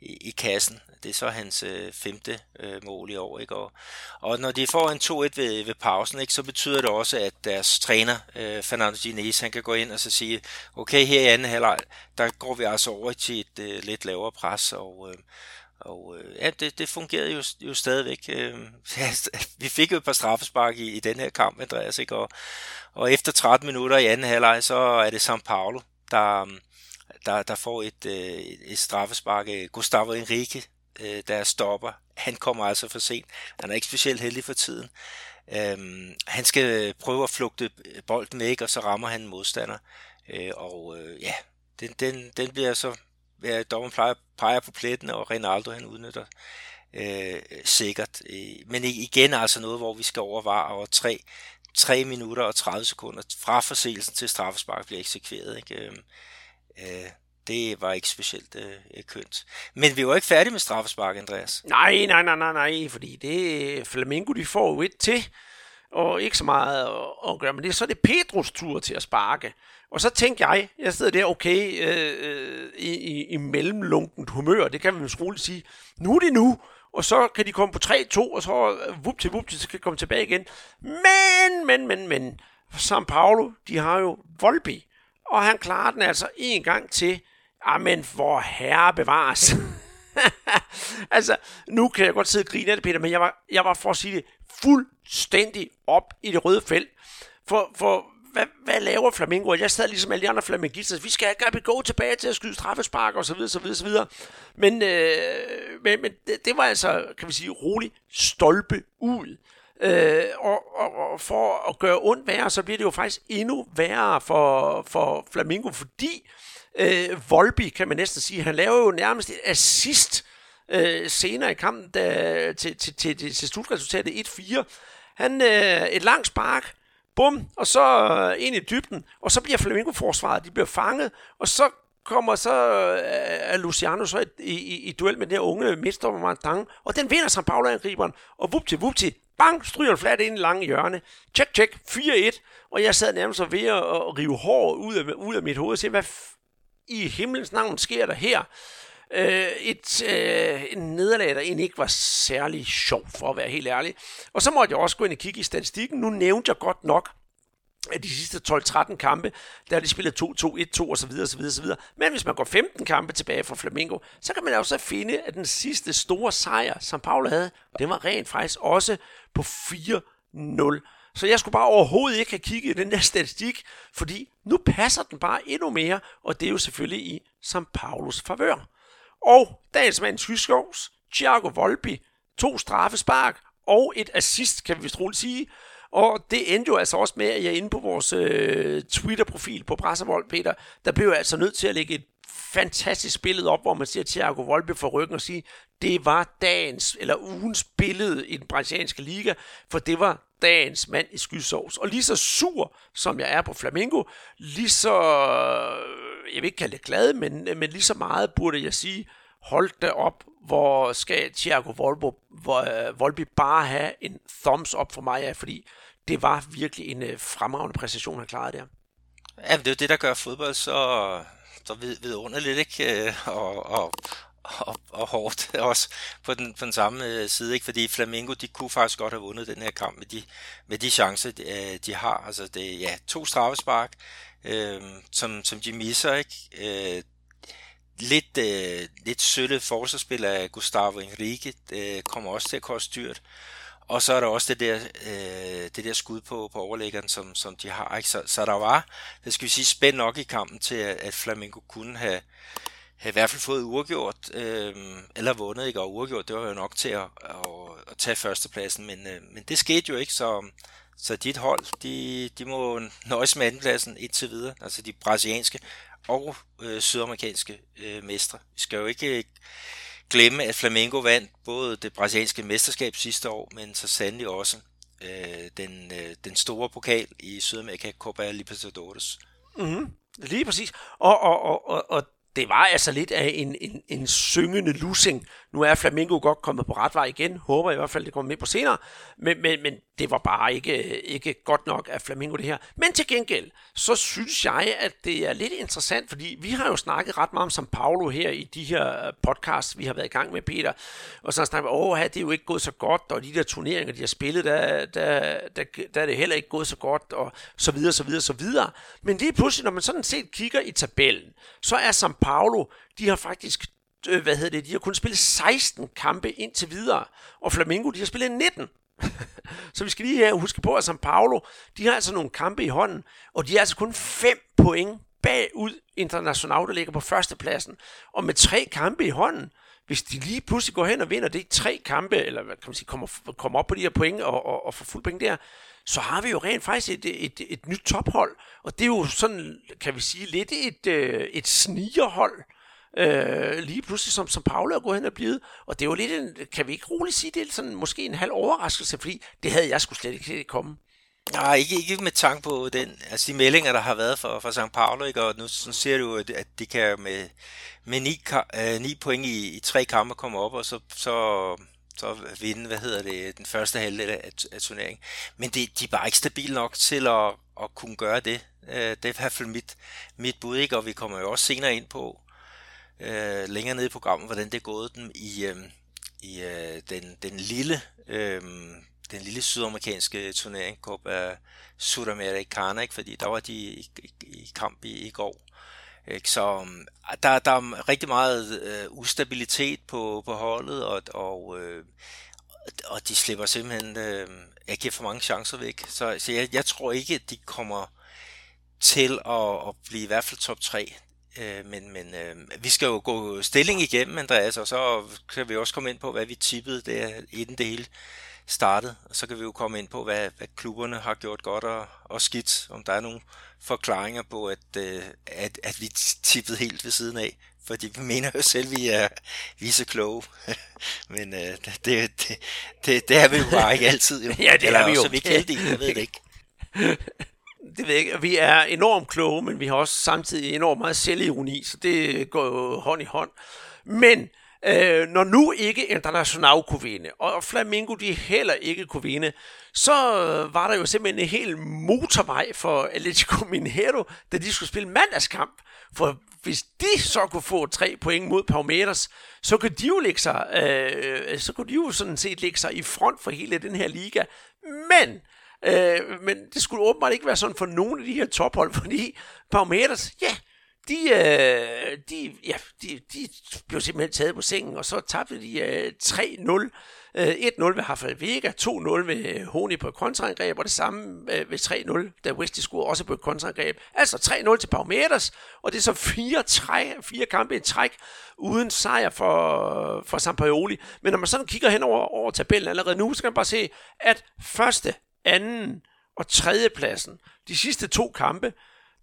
C: i, i kassen. Det er så hans øh, femte øh, mål i år. Ikke? Og, og når de får en 2-1 ved, ved pausen, ikke, så betyder det også, at deres træner, øh, Fernando Diniz, han kan gå ind og så sige, okay, her i anden halvleg, der går vi altså over til et øh, lidt lavere pres, og, øh, og øh, ja, det, det fungerede jo, jo stadigvæk. Øh, ja, vi fik jo et par straffespark i, i den her kamp, Andreas, ikke? Og, og efter 13 minutter i anden halvleg, så er det São Paulo, der, øhm, der, der får et, øh, et straffespark. Øh, Gustavo Enrique, øh, der stopper. Han kommer altså for sent. Han er ikke specielt heldig for tiden. Øhm, han skal prøve at flugte bolden væk, og så rammer han en modstander. Øh, og øh, ja, den, den, den bliver så, ja, dommen plejer, peger på pletten, og Ronaldo han udnytter øh, sikkert. Øh, men igen altså noget, hvor vi skal overveje over tre, 3 minutter og 30 sekunder fra forseelsen til straffespark bliver eksekveret. Ikke? Øhm, øh, det var ikke specielt øh, kønt. Men vi var ikke færdige med straffespark, Andreas.
B: Nej, nej, nej, nej, nej, fordi det Flamingo, de får jo et til, og ikke så meget at, at gøre, men det er så det Pedros tur til at sparke. Og så tænkte jeg, jeg sidder der, okay, øh, øh i, i, i mellemlunkent humør, det kan vi jo roligt sige, nu er det nu, og så kan de komme på 3-2, og så øh, vup til vup til, så kan de komme tilbage igen. Men, men, men, men, São Paulo, de har jo Volpi, og han klarer den altså en gang til. Amen, hvor herre bevares. altså, nu kan jeg godt sidde og grine af det, Peter, men jeg var, jeg var for at sige det fuldstændig op i det røde felt. For, for hvad, hvad laver Flamingo? Jeg sad ligesom alle de andre flamingister, Vi skal ikke gå tilbage til at skyde straffespark og så videre, så videre, så videre. Men, øh, men, men det, det, var altså, kan vi sige, roligt stolpe ud. Øh, og, og, og for at gøre ondt værre, så bliver det jo faktisk endnu værre for, for Flamingo, fordi øh, Volby, kan man næsten sige, han laver jo nærmest et assist øh, senere i kampen da, til, til, til, til, til slutresultatet 1-4. Han øh, et langt spark, bum, og så øh, ind i dybden, og så bliver Flamingo-forsvaret, de bliver fanget, og så kommer så øh, er Luciano så i, i, i duel med den her unge midtstopper Martin, og den vinder São Paulo-angriberen, og vupti, vupti, bang, stryger flat ind i lange hjørne. Check, check, 4-1, og jeg sad nærmest ved at, rive hår ud af, ud af mit hoved og se, hvad i himlens navn sker der her? Øh, et øh, en nederlag, der egentlig ikke var særlig sjov, for at være helt ærlig. Og så måtte jeg også gå ind og kigge i statistikken. Nu nævnte jeg godt nok, at de sidste 12-13 kampe, der har de spillet 2-2, 1-2 osv. osv., osv. Men hvis man går 15 kampe tilbage fra Flamengo, så kan man også finde, at den sidste store sejr, som Paul havde, den var rent faktisk også på 4-0. Så jeg skulle bare overhovedet ikke have kigget i den der statistik, fordi nu passer den bare endnu mere, og det er jo selvfølgelig i St. Paulus favør. Og dagens mand Tyskårs, Thiago Volpi, to straffespark og et assist, kan vi vist roligt sige. Og det endte jo altså også med, at jeg inde på vores øh, Twitter-profil på Brasservold, Peter, der blev jeg altså nødt til at lægge et fantastisk billede op, hvor man ser Thiago Volpe for ryggen og sige, det var dagens eller ugens billede i den brasilianske liga, for det var dagens mand i skysovs. Og lige så sur, som jeg er på Flamingo, lige så, jeg vil ikke kalde det glad, men, men lige så meget burde jeg sige, hold da op, hvor skal Thiago Volbo, hvor, øh, uh, Volpe bare have en thumbs up for mig, ja, fordi det var virkelig en uh, fremragende præstation, han klarede der.
C: Ja, det er jo det, der gør fodbold så, så vid, vidunderligt, ikke? Øh, og, og, og, og hårdt også på den, på den samme side, ikke? fordi Flamengo, de kunne faktisk godt have vundet den her kamp med de, med de chancer, de, de har. Altså det ja, to straffespark, øh, som, som de misser, ikke? Øh, lidt, øh, lidt sølle forsvarsspil af Gustavo Henrique øh, kommer også til at koste dyrt. Og så er der også det der, øh, det der skud på, på overlæggeren, som, som de har. Ikke? Så, så der var, det skal vi sige, spændt nok i kampen til, at, at Flamengo kunne have, have i hvert fald fået uafgjort, øh, eller vundet, ikke? Og uafgjort, det var jo nok til at, at, at tage førstepladsen, men, øh, men det skete jo ikke, så, så dit hold, de, de må nøjes med andenpladsen indtil videre, altså de brasilianske og øh, sydamerikanske øh, mestre. Vi skal jo ikke øh, glemme, at Flamengo vandt både det brasilianske mesterskab sidste år, men så sandelig også øh, den, øh, den store pokal i Sydamerika, Copa Libertadores.
B: Mm-hmm. Lige præcis. Og, og, og, og, og det var altså lidt af en, en, en syngende lussing, nu er Flamingo godt kommet på ret vej igen, håber i hvert fald, det kommer med på senere, men, men, men det var bare ikke, ikke godt nok af Flamingo det her. Men til gengæld, så synes jeg, at det er lidt interessant, fordi vi har jo snakket ret meget om São Paulo her i de her podcasts, vi har været i gang med, Peter, og så har snakket om, åh, det er jo ikke gået så godt, og de der turneringer, de har spillet, der, der, der, der er det heller ikke gået så godt, og så videre, så videre, så videre. Men lige pludselig, når man sådan set kigger i tabellen, så er São Paulo, de har faktisk øh, hvad hedder det, de har kun spillet 16 kampe indtil videre, og Flamengo, de har spillet 19. så vi skal lige her huske på, at São Paulo, de har altså nogle kampe i hånden, og de er altså kun 5 point bagud International, der ligger på førstepladsen. Og med tre kampe i hånden, hvis de lige pludselig går hen og vinder det tre kampe, eller hvad kan man sige, kommer, kommer op på de her point og, og, og får fuld point der, så har vi jo rent faktisk et, et, et, et nyt tophold. Og det er jo sådan, kan vi sige, lidt et, øh, et snigerhold, øh, lige pludselig, som, som Paula er gået hen og blevet. Og det er jo lidt en, kan vi ikke roligt sige, det er sådan måske en halv overraskelse, fordi det havde jeg skulle slet ikke set komme.
C: Nej, ikke, ikke med tanke på den, altså de meldinger, der har været for, for St. Paulo, ikke? og nu så ser du, at, at de kan med, med ni, øh, ni point i, i tre kampe komme op, og så, så, så vinde, hvad hedder det, den første halvdel af, af turneringen. Men det, de er bare ikke stabile nok til at, at kunne gøre det. Øh, det er i hvert fald mit, mit bud, ikke? og vi kommer jo også senere ind på, øh, længere nede i programmet, hvordan det er gået dem i, øh, i øh, den, den lille øh, den lille sydamerikanske turnering, Copa Sudamericana, ikke? fordi der var de i, i, i kamp i, i går. Ikke? Så um, der, der er rigtig meget øh, ustabilitet på, på holdet, og, og, øh, og de slipper simpelthen øh, ikke for mange chancer væk. Så, så jeg, jeg tror ikke, at de kommer til at, at blive i hvert fald top 3. Øh, men men øh, vi skal jo gå stilling igennem, Andreas, og så kan vi også komme ind på, hvad vi tippede der, inden det hele startet. Og så kan vi jo komme ind på, hvad, hvad klubberne har gjort godt og, og skidt. Om der er nogle forklaringer på, at, øh, at, at vi tippede helt ved siden af. Fordi vi mener jo selv, at vi er, vi er så kloge. Men øh, det, det, det, det er vi jo bare ikke altid. Jo.
B: ja, det
C: Eller
B: er vi jo.
C: Så vi ikke heldige, jeg ved det ikke.
B: det ved jeg ikke. Vi er enormt kloge, men vi har også samtidig enormt meget selvironi, så det går jo hånd i hånd. Men øh, når nu ikke International kunne vinde, og Flamingo de heller ikke kunne vinde, så var der jo simpelthen en hel motorvej for Atletico Mineiro, da de skulle spille mandagskamp. For hvis de så kunne få tre point mod Palmeiras, så kunne de jo lægge sig, øh, så kunne de jo sådan set lægge sig i front for hele den her liga. Men Øh, men det skulle åbenbart ikke være sådan for nogen af de her tophold, fordi Parmeters, ja, de, øh, de, ja, de, de blev simpelthen taget på sengen, og så tabte de øh, 3-0. Øh, 1-0 ved Rafael Vega, 2-0 ved øh, Honi på et kontraangreb, og det samme øh, ved 3-0, da Westy scorede også på et kontraangreb. Altså 3-0 til Palmeiras, og det er så fire, tre, fire kampe i træk uden sejr for, for Sampaioli. Men når man sådan kigger hen over, over tabellen allerede nu, så kan man bare se, at første, anden og tredje pladsen, de sidste to kampe,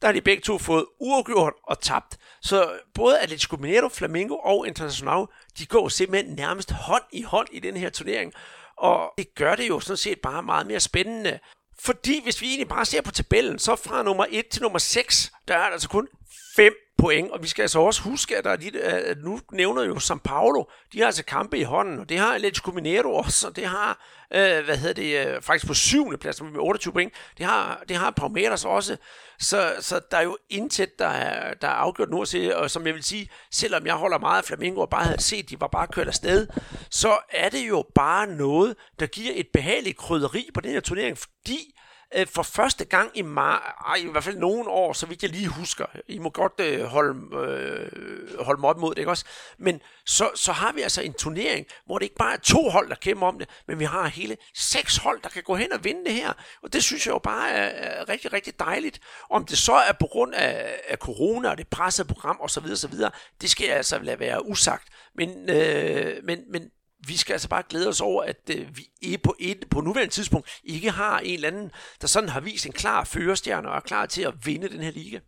B: der har de begge to fået uafgjort og tabt. Så både Atletico Mineiro, Flamengo og Internacional, de går simpelthen nærmest hånd i hånd i den her turnering. Og det gør det jo sådan set bare meget mere spændende. Fordi hvis vi egentlig bare ser på tabellen, så fra nummer 1 til nummer 6, der er der altså kun 5 point, og vi skal altså også huske, at, der er de, at nu nævner jo São Paulo, de har altså kampe i hånden, og det har Atletico Mineiro også, og det har, øh, hvad hedder det, øh, faktisk på syvende plads med 28 point, det har, det har Palmeiras også, så, så der er jo intet, der er, der er afgjort nu at se, og som jeg vil sige, selvom jeg holder meget af Flamingo og bare havde set, de var bare kørt afsted, så er det jo bare noget, der giver et behageligt krydderi på den her turnering, fordi øh, for første gang i, mar- ej, i hvert fald nogle år, så vidt jeg lige husker. I må godt øh, holde, øh, holde mig op mod det, ikke også? Men så, så har vi altså en turnering, hvor det ikke bare er to hold, der kæmper om det, men vi har hele seks hold, der kan gå hen og vinde det her. Og det synes jeg jo bare er, er rigtig, rigtig dejligt. Om det så er på grund af, af corona og det pressede program osv., osv., det skal jeg altså lade være usagt. Men, øh, men, men vi skal altså bare glæde os over, at øh, vi på, et, på nuværende tidspunkt ikke har en eller anden, der sådan har vist en klar førestjerne og er klar til at vinde den her liga.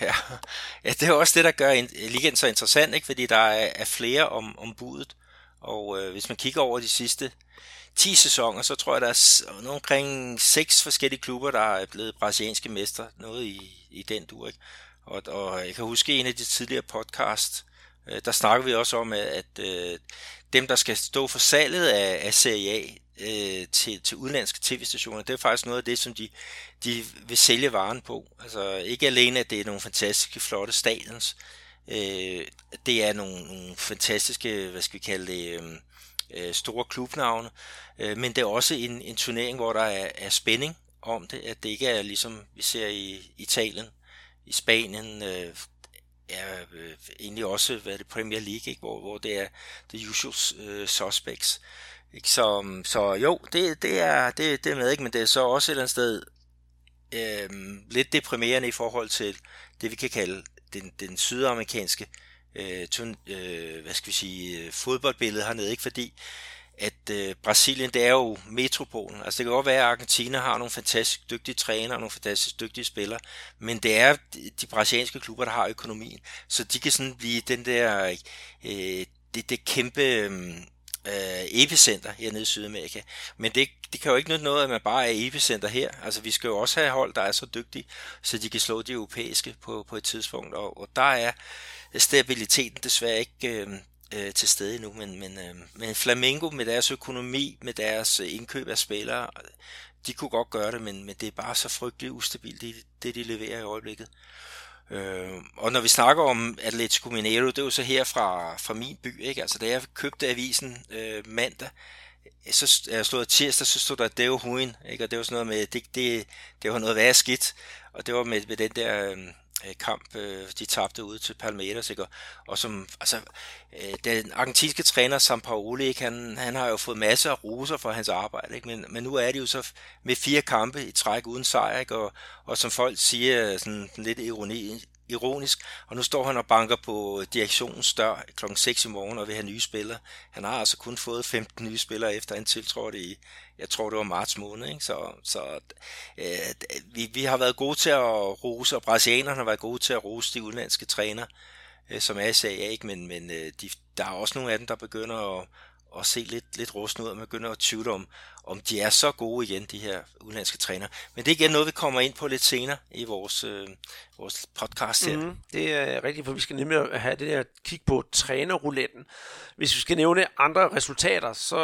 C: Ja, ja det er også det, der gør ligaen så interessant, ikke? fordi der er, er flere om, om budet. Og øh, hvis man kigger over de sidste 10 sæsoner, så tror jeg, der er omkring seks forskellige klubber, der er blevet brasilianske mester. Noget i, i den du, ikke? Og, og jeg kan huske en af de tidligere podcast, Øh, der snakkede vi også om, at, at øh, dem, der skal stå for salget af, af Serie A øh, til, til udenlandske tv-stationer, det er faktisk noget af det, som de, de vil sælge varen på. Altså ikke alene, at det er nogle fantastiske, flotte stadions, øh, det er nogle, nogle fantastiske, hvad skal vi kalde det, øh, øh store klubnavne, øh, men det er også en, en turnering, hvor der er, er spænding om det, at det ikke er ligesom vi ser i Italien, i Spanien, øh, ja, øh, egentlig også hvad det Premier League, ikke? Hvor, hvor det er the usual øh, suspects. Ikke? Så, mm, så jo, det, det, er, det, det er med, ikke? men det er så også et eller andet sted øh, lidt deprimerende i forhold til det, vi kan kalde den, den sydamerikanske øh, tun, øh, hvad skal vi sige, øh, fodboldbillede hernede, ikke? fordi at øh, Brasilien, det er jo metropolen. Altså det kan godt være, at Argentina har nogle fantastisk dygtige trænere og nogle fantastisk dygtige spillere, men det er de brasilianske klubber, der har økonomien. Så de kan sådan blive den der, øh, det, det kæmpe øh, øh, epicenter hernede i Sydamerika. Men det, det kan jo ikke nytte noget, at man bare er epicenter her. Altså vi skal jo også have hold, der er så dygtige, så de kan slå de europæiske på, på et tidspunkt. Og, og der er stabiliteten desværre ikke... Øh, øh, til stede endnu, men, men, øh, men Flamengo med deres økonomi, med deres øh, indkøb af spillere, de kunne godt gøre det, men, men det er bare så frygteligt ustabilt, det, det de leverer i øjeblikket. Øh, og når vi snakker om Atletico Mineiro, det er jo så her fra, fra min by, ikke? Altså da jeg købte avisen øh, mandag, så jeg stod tirsdag, så stod der Deo Huin, ikke? Og det var sådan noget med, det, det, det var noget værre skidt, og det var med, med den der, øh, øh, kamp, øh, de tabte ud til Palmeiras, ikke? Og som, altså, øh, den argentinske træner Sampaoli, ikke? Han, han har jo fået masser af roser for hans arbejde, ikke? Men, men nu er det jo så med fire kampe i træk uden sejr, ikke? Og, og som folk siger, sådan lidt ironi, ironisk, og nu står han og banker på direktionens dør kl. 6 i morgen og vil have nye spillere. Han har altså kun fået 15 nye spillere efter han tiltrådte i, jeg tror det var marts måned, ikke? så, så øh, vi, vi har været gode til at rose, og brasilianerne har været gode til at rose de udenlandske træner, øh, som er i ikke? men, men øh, de, der er også nogle af dem, der begynder at, at se lidt, lidt rustne ud, og begynder at tvivle om, om de er så gode igen, de her udenlandske træner. Men det er igen noget, vi kommer ind på lidt senere i vores, øh, vores podcast her. Mm,
B: det er rigtigt, for vi skal nemlig have det her kig på trænerrouletten. Hvis vi skal nævne andre resultater, så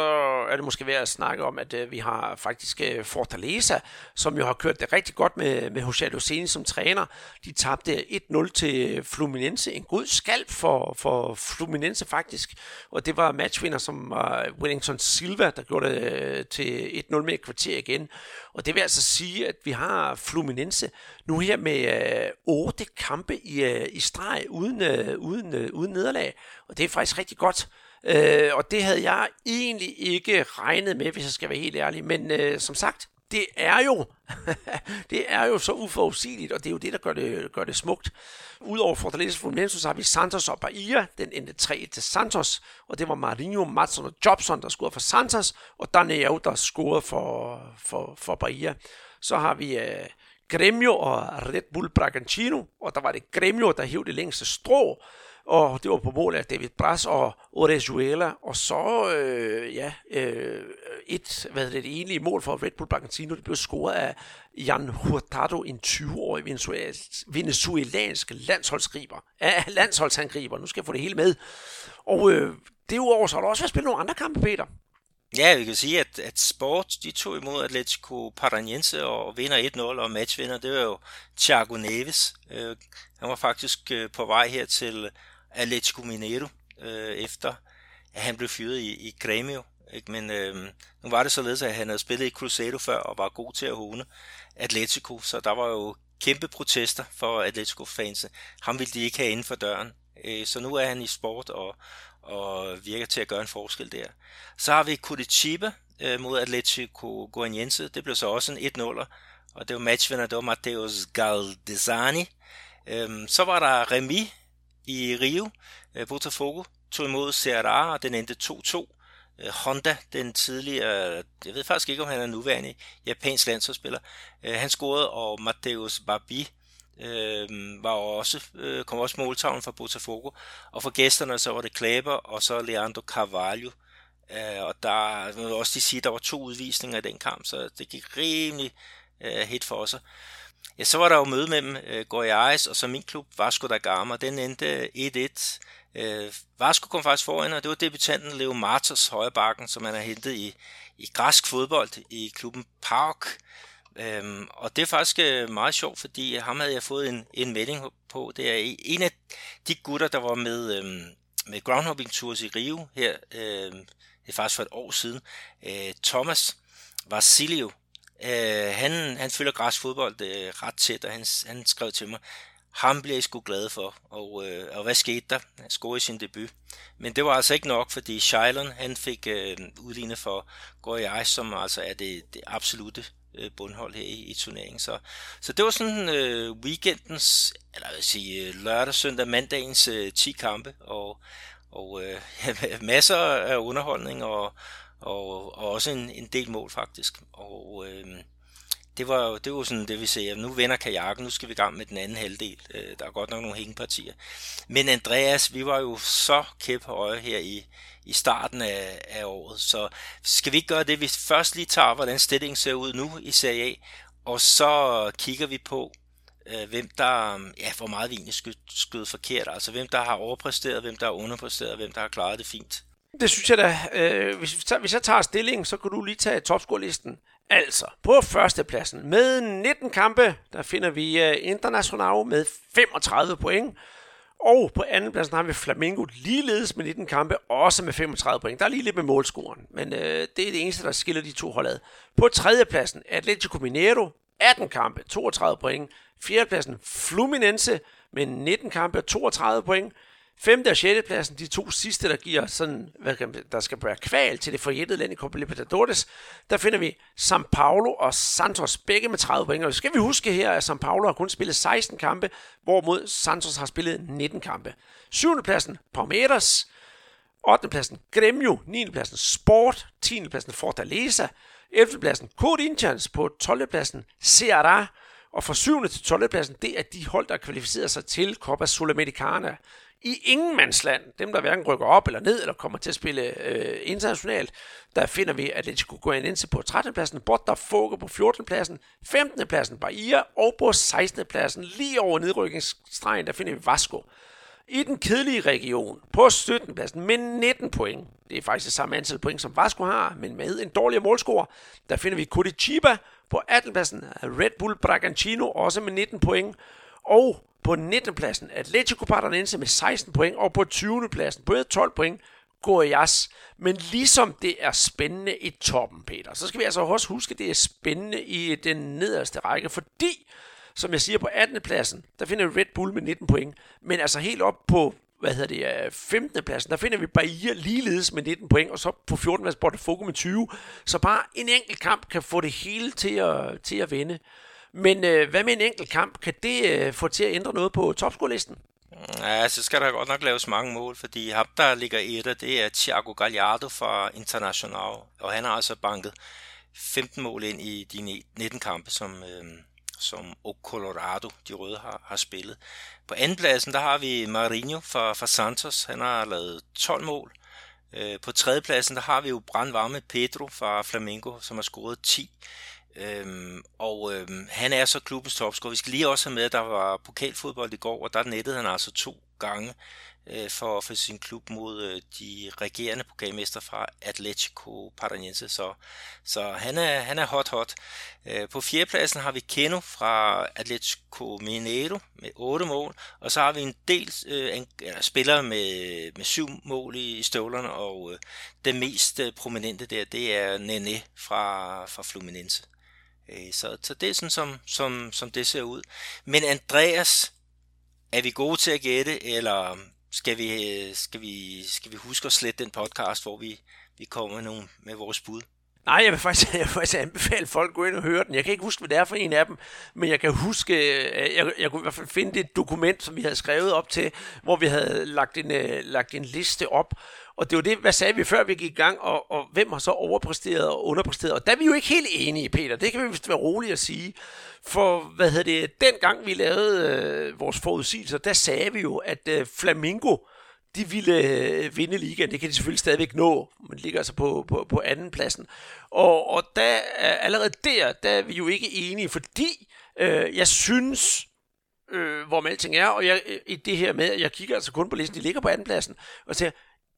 B: er det måske værd at snakke om, at øh, vi har faktisk øh, Fortaleza, som jo har kørt det rigtig godt med, med Jose Luceni som træner. De tabte 1-0 til Fluminense. En god skalp for, for Fluminense faktisk. Og det var matchvinder, som var Wellington Silva, der gjorde det øh, til Øh, 1-0 med et kvarter igen. Og det vil altså sige, at vi har Fluminense nu her med øh, 8 kampe i, øh, i streg uden, øh, uden, øh, uden nederlag. Og det er faktisk rigtig godt. Øh, og det havde jeg egentlig ikke regnet med, hvis jeg skal være helt ærlig. Men øh, som sagt, det er jo det er jo så uforudsigeligt, og det er jo det, der gør det, gør det smukt. Udover Fortaleza Fluminense, så har vi Santos og Bahia. Den endte 3 til Santos, og det var Marinho, Matson og Jobson, der scorede for Santos, og Daniel, der scorede for, for, for Bahia. Så har vi øh, Gremio og Red Bull Bragantino, og der var det Gremio, der hævde det længste strå, og det var på mål af David Bras og Orejuela, og så øh, ja, øh, et, hvad det, det egentlige mål for Red Bull Bragantino, det blev scoret af Jan Hurtado, en 20-årig venezuelansk landsholdsgriber, ja, landsholdsangriber, nu skal jeg få det hele med. Og øh, derudover så har der også været spillet nogle andre kampe, Peter.
C: Ja, vi kan sige, at, at Sport de tog imod Atletico Paranaense og vinder 1-0, og matchvinder, det var jo Thiago Neves. Øh, han var faktisk øh, på vej her til Atletico Mineiro, øh, efter at han blev fyret i, i Grêmio. Ikke? Men øh, nu var det således, at han havde spillet i Cruzeiro før og var god til at håne Atletico, så der var jo kæmpe protester for Atletico-fans. Ham ville de ikke have inden for døren. Øh, så nu er han i sport og, og virker til at gøre en forskel der. Så har vi Curitiba øh, mod Atletico Goianiense. Det blev så også en 1-0'er, og det var matchvinder, det var Mateus Galdesani. Øh, så var der Remi i Rio. Øh, Botafogo tog imod Ceará, og den endte 2-2. Øh, Honda, den tidligere, jeg ved faktisk ikke, om han er nuværende japansk landsholdsspiller, øh, han scorede, og Mateus Barbi øh, var også, øh, kom også måltavlen for Botafogo. Og for gæsterne så var det Klæber og så Leandro Carvalho. Øh, og der må også de sige, der var to udvisninger i den kamp, så det gik rimelig øh, hit for sig. ja, så var der jo møde mellem øh, Goiás og så min klub, Vasco da Gama. Den endte øh, 1-1. Øh, Vasco kom faktisk foran, og det var debutanten Leo Martos højrebakken, som han har hentet i, i græsk fodbold i klubben Park. Øhm, og det er faktisk øh, meget sjovt, fordi ham havde jeg fået en, en melding på. Det er en af de gutter, der var med, øhm, med Groundhopping Tours i Rio her, øhm, det er faktisk for et år siden. Øh, Thomas Vasilio, øh, han, han følger græsk fodbold øh, ret tæt, og han, han skrev til mig, ham bliver I sgu glade for. Og, øh, og hvad skete der? Han scorede sin debut. Men det var altså ikke nok, fordi Shylon, han fik øh, udlignet for Goyai, som altså er det, det absolute øh, bundhold her i, i turneringen. Så, så det var sådan øh, weekendens, eller jeg vil sige øh, lørdag, søndag, mandagens øh, 10 kampe, og, og øh, masser af underholdning, og, og, og også en, en del mål faktisk. Og øh, det var jo det var sådan det, vi ser. Nu vender kajakken, nu skal vi i gang med den anden halvdel. Øh, der er godt nok nogle hængepartier. Men Andreas, vi var jo så kæphøje her i, i starten af, af året, så skal vi ikke gøre det, vi først lige tager, hvordan stillingen ser ud nu i Serie A, og så kigger vi på, øh, hvem der, ja, hvor meget vi egentlig skød, skød forkert, altså hvem der har overpræsteret, hvem der har underpræsteret, hvem der har klaret det fint.
B: Det synes jeg da. Øh, hvis, hvis jeg tager stillingen, så kan du lige tage topscorelisten. Altså, på førstepladsen med 19 kampe, der finder vi øh, International med 35 point. Og på andenpladsen har vi Flamengo ligeledes med 19 kampe, også med 35 point. Der er lige lidt med målscoren, men øh, det er det eneste, der skiller de to hold ad. På tredjepladsen Atletico Mineiro, 18 kampe, 32 point. Fjerdepladsen Fluminense med 19 kampe, 32 point. Femte og 6. pladsen, de to sidste, der giver sådan, hvad kan, der skal være kval til det forjættede land i Copa Libertadores, der finder vi São Paulo og Santos, begge med 30 point. Og skal vi huske her, at São Paulo har kun spillet 16 kampe, hvorimod Santos har spillet 19 kampe. Syvende pladsen, Palmeiras. 8. pladsen, Grêmio. 9. pladsen, Sport. 10. pladsen, Fortaleza. 11. pladsen, Corinthians. På 12. pladsen, Ceará. Og fra 7. til 12. pladsen, det er de hold, der kvalificerer sig til Copa Sudamericana i ingenmandsland, dem der hverken rykker op eller ned, eller kommer til at spille øh, internationalt, der finder vi Atletico Goianense på 13. pladsen, Botafogo på 14. pladsen, 15. pladsen Bahia, og på 16. pladsen, lige over nedrykningsstregen, der finder vi Vasco. I den kedelige region, på 17. pladsen med 19 point, det er faktisk det samme antal point, som Vasco har, men med en dårligere målscore, der finder vi Curitiba på 18. pladsen, Red Bull Bragantino også med 19 point, og på 19. pladsen Atletico Paranaense med 16 point, og på 20. pladsen på 12 point Goiás. Men ligesom det er spændende i toppen, Peter, så skal vi altså også huske, at det er spændende i den nederste række, fordi, som jeg siger, på 18. pladsen, der finder vi Red Bull med 19 point, men altså helt op på hvad hedder det, øh, 15. pladsen, der finder vi Bahia ligeledes med 19 point, og så på 14. pladsen Botafogo med 20. Så bare en enkelt kamp kan få det hele til at, til at vende. Men øh, hvad med en enkelt kamp? Kan det øh, få til at ændre noget på topscore-listen?
C: Ja, altså, så skal der godt nok laves mange mål, fordi ham, der ligger etter, det, det er Thiago Gallardo fra International, og han har altså banket 15 mål ind i de 19 kampe, som, øh, som O Colorado, de røde, har, har spillet. På andenpladsen, der har vi Marinho fra, fra Santos, han har lavet 12 mål. Øh, på tredjepladsen, der har vi jo brandvarme Pedro fra Flamengo, som har scoret 10. Øhm, og øhm, han er så klubbens topscorer. Vi skal lige også have med, at der var pokalfodbold i går, og der nettede han altså to gange øh, for, for sin klub mod øh, de regerende pokalmester fra Atletico Paranaense. Så, så han, er, han er hot hot. Øh, på fjerdepladsen har vi Keno fra Atletico Mineiro med otte mål, og så har vi en del øh, en, eller, spillere med, med syv mål i, i støvlerne, og øh, den mest øh, prominente der, det er Nene fra, fra Fluminense. Øh, så, så det er sådan, som, som, som det ser ud. Men Andreas, er vi gode til at gætte, eller skal vi, øh, skal vi, skal vi huske at slette den podcast, hvor vi, vi kommer med, nogle, med vores bud?
B: Nej, jeg vil, faktisk, jeg vil faktisk anbefale folk at gå ind og høre den. Jeg kan ikke huske, hvad det er for en af dem, men jeg kan huske, øh, jeg, jeg kunne i hvert fald finde det dokument, som vi havde skrevet op til, hvor vi havde lagt en, øh, lagt en liste op, og det var det, hvad sagde vi før vi gik i gang, og, og hvem har så overpræsteret og underpræsteret? Og der er vi jo ikke helt enige, Peter. Det kan vi vist være roligt at sige. For, hvad hedder det, den gang vi lavede øh, vores forudsigelser, der sagde vi jo, at øh, Flamingo, de ville øh, vinde ligaen. Det kan de selvfølgelig stadigvæk nå, men ligger altså på, på, på anden pladsen. Og, og der, øh, allerede der, der er vi jo ikke enige, fordi Øh, jeg synes, øh, hvor alting er, og jeg, øh, i det her med, at jeg kigger altså kun på listen, de ligger på andenpladsen, og siger,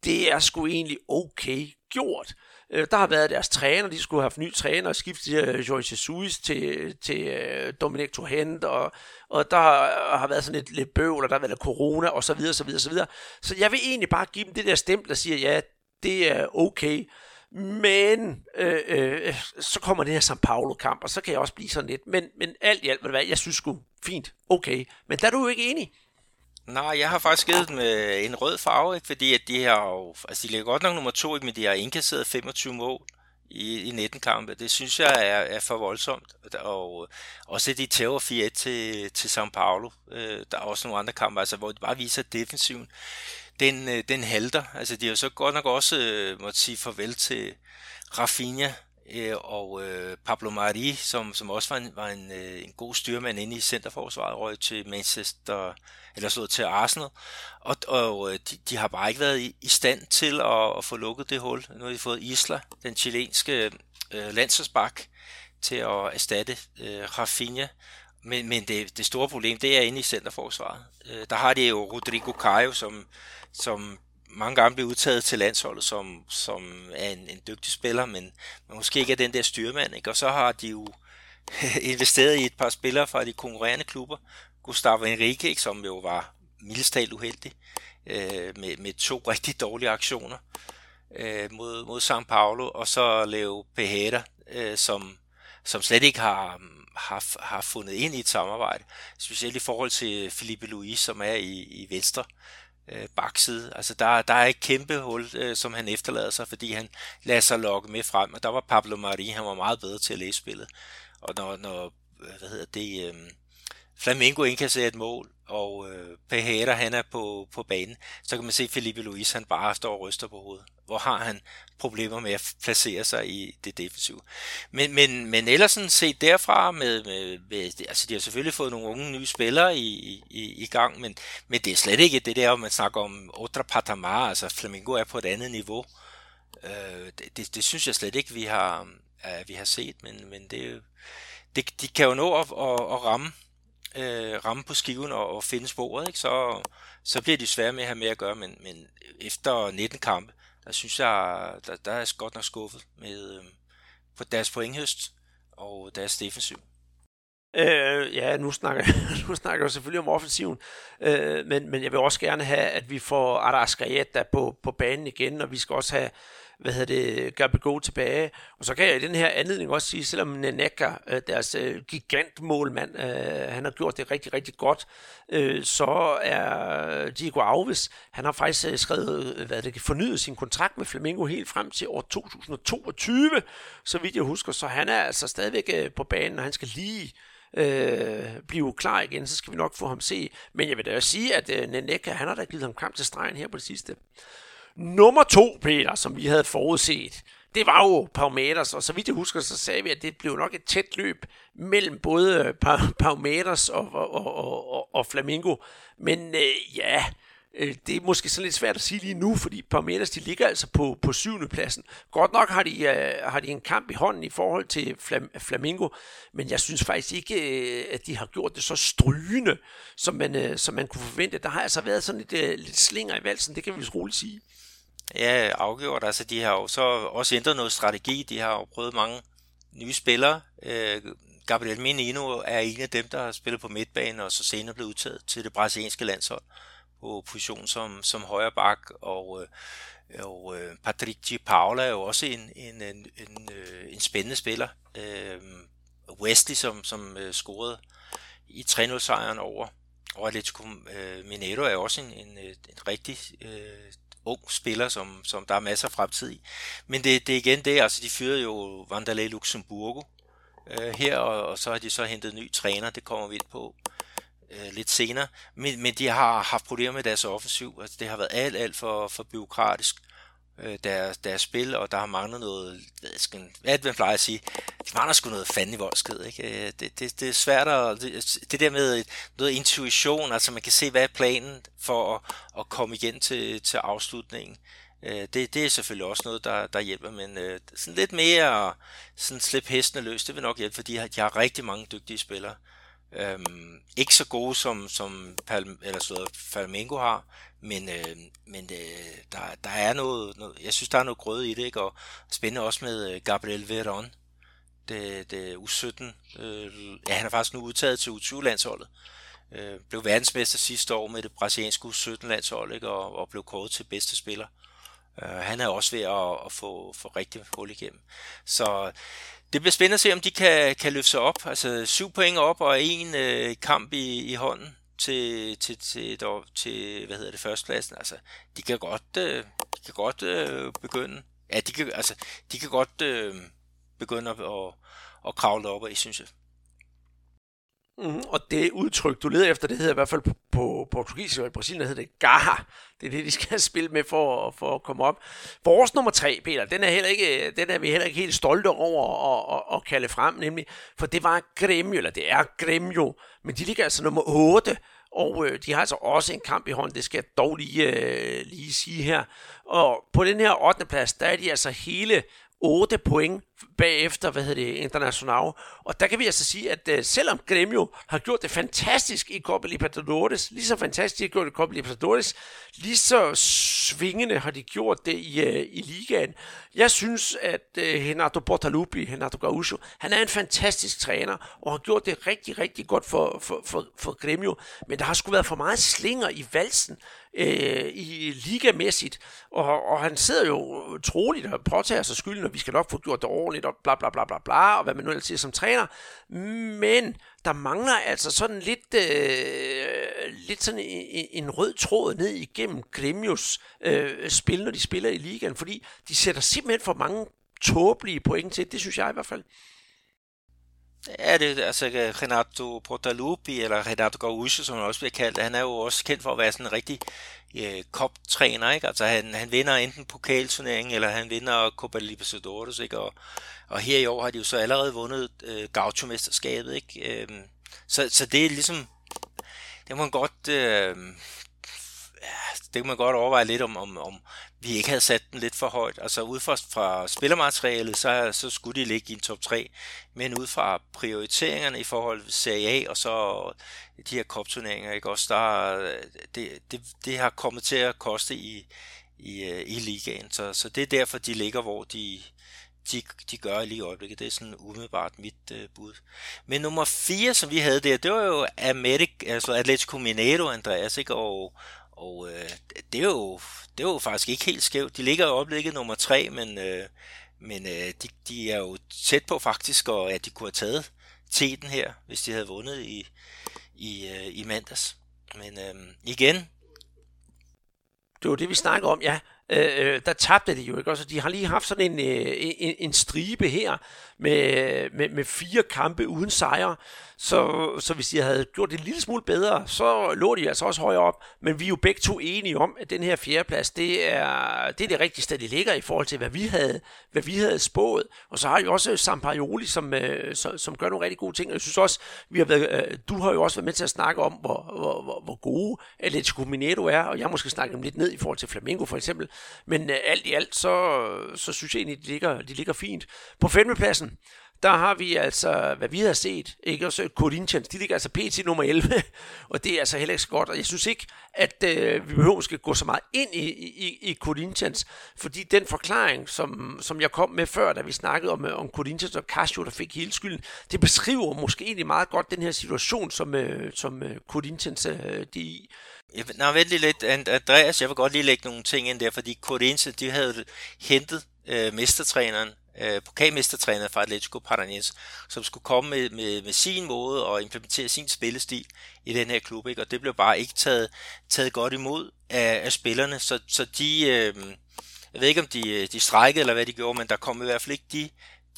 B: det er sgu egentlig okay gjort. Øh, der har været deres træner, de skulle have haft ny træner skiftet uh, øh, Jorge Jesus til, til uh, Dominic Torrent, og, og der har, har været sådan lidt, lidt bøvl, og der har været corona, og så videre, så videre, så videre. Så jeg vil egentlig bare give dem det der stempel, der siger, ja, det er okay. Men øh, øh, så kommer det her São Paulo-kamp, og så kan jeg også blive sådan lidt. Men, men alt i alt, hvad det var, jeg synes sgu fint, okay. Men der er du jo ikke enig.
C: Nej, jeg har faktisk givet dem øh, en rød farve, ikke? fordi at de har jo, altså de ligger godt nok nummer to, ikke? men de har indkasseret 25 mål i, i 19 kampe. Det synes jeg er, er for voldsomt. Og også de tæver 4 til, til São Paulo. Øh, der er også nogle andre kampe, altså, hvor de bare viser defensiven. Den, øh, den halter. Altså de har så godt nok også måtte sige farvel til Rafinha, øh, og øh, Pablo Mari, som, som også var en, var en, øh, en god styrmand inde i centerforsvaret, røg til Manchester, eller slået til Arsenal, og, og øh, de, de har bare ikke været i, i stand til at, at få lukket det hul. Nu har de fået Isla, den chilenske øh, landsholdsbak, til at erstatte øh, Rafinha, men, men det, det store problem, det er inde i centerforsvaret. Øh, der har de jo Rodrigo Caio, som, som mange gange bliver udtaget til landsholdet som, som er en, en dygtig spiller, men, men måske ikke er den der styrmand. Ikke? Og så har de jo investeret i et par spillere fra de konkurrerende klubber. Gustavo Henrique, ikke, som jo var mildestalt uheldig, øh, med, med to rigtig dårlige aktioner øh, mod, mod São Paulo, og så Leo Pejeda, øh, som, som slet ikke har, har, har fundet ind i et samarbejde, specielt i forhold til Felipe Luis, som er i, i venstre øh, bakside. Altså der, der er et kæmpe hul, øh, som han efterlader sig, fordi han lader sig lokke med frem, og der var Pablo Mari, han var meget bedre til at læse spillet. Og når, når hvad hedder det, øh, Flamingo indkasserer et mål, og øh, Pejera han er på, på banen, så kan man se, at Felipe Luis han bare står og ryster på hovedet. Hvor har han problemer med at placere sig i det defensive. Men, men, men ellers sådan set derfra, med, med, med, altså de har selvfølgelig fået nogle unge nye spillere i, i, i gang, men, men det er slet ikke det der, man snakker om Otra Patamar, altså Flamingo er på et andet niveau. Øh, det, det, det synes jeg slet ikke, vi har, øh, vi har set, men, men det, det, de kan jo nå at, at, at ramme øh, ramme på skiven og, og finde sporet, ikke? Så, så bliver de svære med at have med at gøre, men, men efter 19 kampe, der synes jeg, der, der er godt nok skuffet med øh, på deres pointhøst og deres defensiv.
B: Øh, ja, nu snakker, nu snakker jeg selvfølgelig om offensiven, øh, men, men jeg vil også gerne have, at vi får Adar Gajeta på, på banen igen, og vi skal også have hvad hedder det, Gabigol tilbage. Og så kan jeg i den her anledning også sige, selvom Neneka, øh, deres øh, gigantmålmand, øh, han har gjort det rigtig, rigtig godt, så er Diego Alves, han har faktisk skrevet, hvad det, fornyet sin kontrakt med Flamengo helt frem til år 2022, så vidt jeg husker. Så han er altså stadigvæk på banen, og han skal lige øh, blive klar igen, så skal vi nok få ham se. Men jeg vil da også sige, at øh, Neneka, han har da givet ham kamp til stregen her på det sidste. Nummer to, Peter, som vi havde forudset, det var jo Palmeters, og så vidt jeg husker, så sagde vi, at det blev nok et tæt løb mellem både øh, Palmeters og, og, og, og, og Flamingo. Men øh, ja, øh, det er måske sådan lidt svært at sige lige nu, fordi Parmeters de ligger altså på, på syvende pladsen. Godt nok har de, øh, har de en kamp i hånden i forhold til Flam, Flamingo, men jeg synes faktisk ikke, øh, at de har gjort det så strygende, som man, øh, som man kunne forvente. Der har altså været sådan lidt, øh, lidt slinger i valsen, det kan vi vist roligt sige.
C: Ja, afgjort. Altså, de har jo så også ændret noget strategi. De har jo prøvet mange nye spillere. Øh, Gabriel Menino er en af dem, der har spillet på midtbanen, og så senere blev udtaget til det brasilianske landshold på position som, som højre bak, og, øh, og øh, Patrick G. Paula er jo også en, en, en, en, øh, en spændende spiller. Wesley, som, som scorede i 3-0-sejren over, over Atletico Mineiro, er også en, en, en rigtig ung spiller, som, som der er masser af fremtid i. Men det, det er igen det, altså de fyrede jo Vandalay Luxemburgo øh, her, og, og så har de så hentet ny træner, det kommer vi ind på øh, lidt senere. Men, men de har haft problemer med deres offensiv, altså det har været alt, alt for, for byråkratisk øh, deres, deres spil, og der har manglet noget, hvad, hvad man plejer at sige, de mangler sgu noget fanden i voldsked, ikke? Øh, det, det, det er svært at, det, det der med noget intuition, altså man kan se, hvad er planen for at, at komme igen til, til afslutningen. Øh, det, det er selvfølgelig også noget, der, der hjælper, men øh, sådan lidt mere sådan slippe hestene løs, det vil nok hjælpe, fordi de har, de har rigtig mange dygtige spillere. Øhm, ikke så gode som, som Pal, eller så Flamengo har, men, øh, men øh, der, der er noget, noget, jeg synes, der er noget grøde i det, ikke? og spændende også med øh, Gabriel Veron, det, det U17. Øh, ja, han er faktisk nu udtaget til U20-landsholdet. Øh, blev verdensmester sidste år med det brasilianske U17-landshold, ikke? Og, og blev kåret til bedste spiller. Øh, han er også ved at, at få, få rigtig hul igennem. Så det bliver spændende at se, om de kan, kan løfte sig op. Altså syv point op og en øh, kamp i, i hånden til, til, til, til, til hvad hedder det, førstepladsen. Altså, de kan godt, øh, de kan godt øh, begynde. Ja, de kan, altså, de kan godt øh, begynde at, at, at kravle op, og synes jeg.
B: Mm, og det udtryk, du leder efter, det hedder i hvert fald på, på portugisisk og i Brasilien, hedder det garra. Det er det, de skal spille med for, for at komme op. Vores nummer tre, Peter, den er, heller ikke, den er vi heller ikke helt stolte over at, at, at kalde frem, nemlig, for det var Gremio, eller det er Gremio, men de ligger altså nummer 8, og øh, de har altså også en kamp i hånden, det skal jeg dog lige, øh, lige sige her. Og på den her 8. plads, der er de altså hele 8 point bagefter, hvad hedder det, International. Og der kan vi altså sige, at uh, selvom Gremio har gjort det fantastisk i Copa Libertadores, lige så fantastisk har gjort det i Copa Libertadores, lige så svingende har de gjort det i, uh, i ligaen. Jeg synes, at uh, Renato Portaluppi, Renato Gaúcho, han er en fantastisk træner, og har gjort det rigtig, rigtig godt for, for, for, for Gremio. Men der har sgu været for meget slinger i valsen øh, i ligamæssigt, og, og han sidder jo troligt og påtager sig skylden, og vi skal nok få gjort det ordentligt, og bla bla bla bla bla, og hvad man nu ellers siger som træner, men der mangler altså sådan lidt, øh, lidt sådan en, en rød tråd ned igennem Gremios øh, spil, når de spiller i ligaen, fordi de sætter simpelthen for mange tåbelige point til, det synes jeg i hvert fald.
C: Ja, det altså Renato Portaluppi, eller Renato Gaúcho, som han også bliver kaldt, han er jo også kendt for at være sådan en rigtig øh, koptræner, ikke? Altså han, han vinder enten pokalturneringen, eller han vinder Copa Libertadores, ikke? Og, og her i år har de jo så allerede vundet øh, Gaucho-mesterskabet, ikke? Øh, så, så det er ligesom, det må man godt, øh, det kan man godt overveje lidt om, om, om vi ikke havde sat den lidt for højt. Altså ud fra, fra spillermaterialet, så, så skulle de ligge i en top 3, men ud fra prioriteringerne i forhold til Serie A og så de her kopturneringer, ikke også, der, det, det, det har kommet til at koste i, i, øh, i ligaen. Så, så det er derfor, de ligger, hvor de, de, de gør lige i øjeblikket. Det er sådan umiddelbart mit øh, bud. Men nummer 4, som vi havde der, det var jo Amerik, altså Atletico Mineiro, Andreas, ikke? Og, og øh, det, er jo, det er jo faktisk ikke helt skævt. De ligger i øjeblikket nummer 3, men, øh, men øh, de, de er jo tæt på faktisk, og at de kunne have taget teten her, hvis de havde vundet i, i, øh, i mandags. Men øh, igen...
B: Det var det, vi snakker om, ja. Øh, øh, der tabte de jo ikke også. De har lige haft sådan en, øh, en, en stribe her med, med, med fire kampe uden sejre. Så, så hvis de havde gjort det en lille smule bedre, så lå de altså også højere op. Men vi er jo begge to enige om, at den her fjerdeplads, det er det, er det rigtige sted, det ligger i forhold til, hvad vi havde, hvad vi havde spået. Og så har vi også Sampaioli, som, øh, som, som gør nogle rigtig gode ting. Jeg synes også, vi har været, øh, du har jo også været med til at snakke om, hvor, hvor, hvor, hvor gode Atletico Mineiro er, og jeg måske snakke dem lidt ned i forhold til Flamengo for eksempel. Men øh, alt i alt, så, så synes jeg egentlig, de ligger, de ligger fint. På femtepladsen, der har vi altså, hvad vi har set, ikke? Også Corinthians, de ligger altså PT nummer 11, og det er altså heller ikke så godt, og jeg synes ikke, at øh, vi behøver måske gå så meget ind i, i, i Corinthians, fordi den forklaring, som, som jeg kom med før, da vi snakkede om, om Corinthians og Casio, der fik hele skylden, det beskriver måske egentlig meget godt den her situation, som, øh, som øh, Corinthians øh, de i.
C: Nå, vent lige lidt, Andreas, jeg vil godt lige lægge nogle ting ind der, fordi Corinthians, de havde hentet øh, mestertræneren øh, pokalmestertræner fra Atletico Paranaense, som skulle komme med, med, med sin måde og implementere sin spillestil i den her klub, ikke? og det blev bare ikke taget, taget godt imod af, af spillerne, så, så de, øh, jeg ved ikke om de, øh, de strækkede eller hvad de gjorde, men der kom i hvert fald ikke de,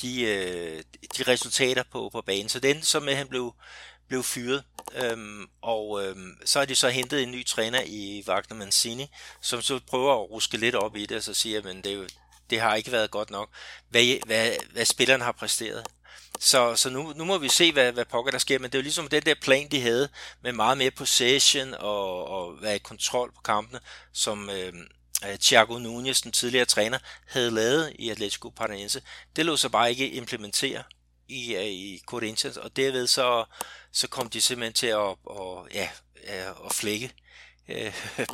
C: de, øh, de resultater på, på banen, så den som øh, han blev, blev fyret. Øhm, og øhm, så har de så hentet en ny træner i Wagner Mancini, som så prøver at ruske lidt op i det, og så siger, men det er jo, det har ikke været godt nok, hvad, hvad, hvad spillerne har præsteret. Så, så nu, nu må vi se, hvad, hvad pokker der sker, men det er jo ligesom den der plan, de havde, med meget mere possession og, og hvad, kontrol på kampene, som øh, øh Thiago Nunez, den tidligere træner, havde lavet i Atletico Paranaense. Det lå så bare ikke implementere i, øh, i Corinthians, og derved så, så kom de simpelthen til at, og, ja, øh, at flække øh,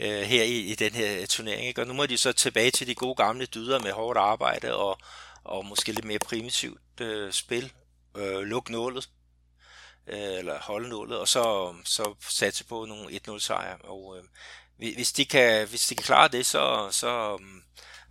C: øh, her i, i den her turnering. Ikke? Og nu må de så tilbage til de gode gamle dyder med hårdt arbejde og, og måske lidt mere primitivt øh, spil. Øh, luk nålet, øh, eller holde nålet, og så, så satse på nogle 1-0 sejre. Og øh, hvis, de kan, hvis de kan klare det, så, så,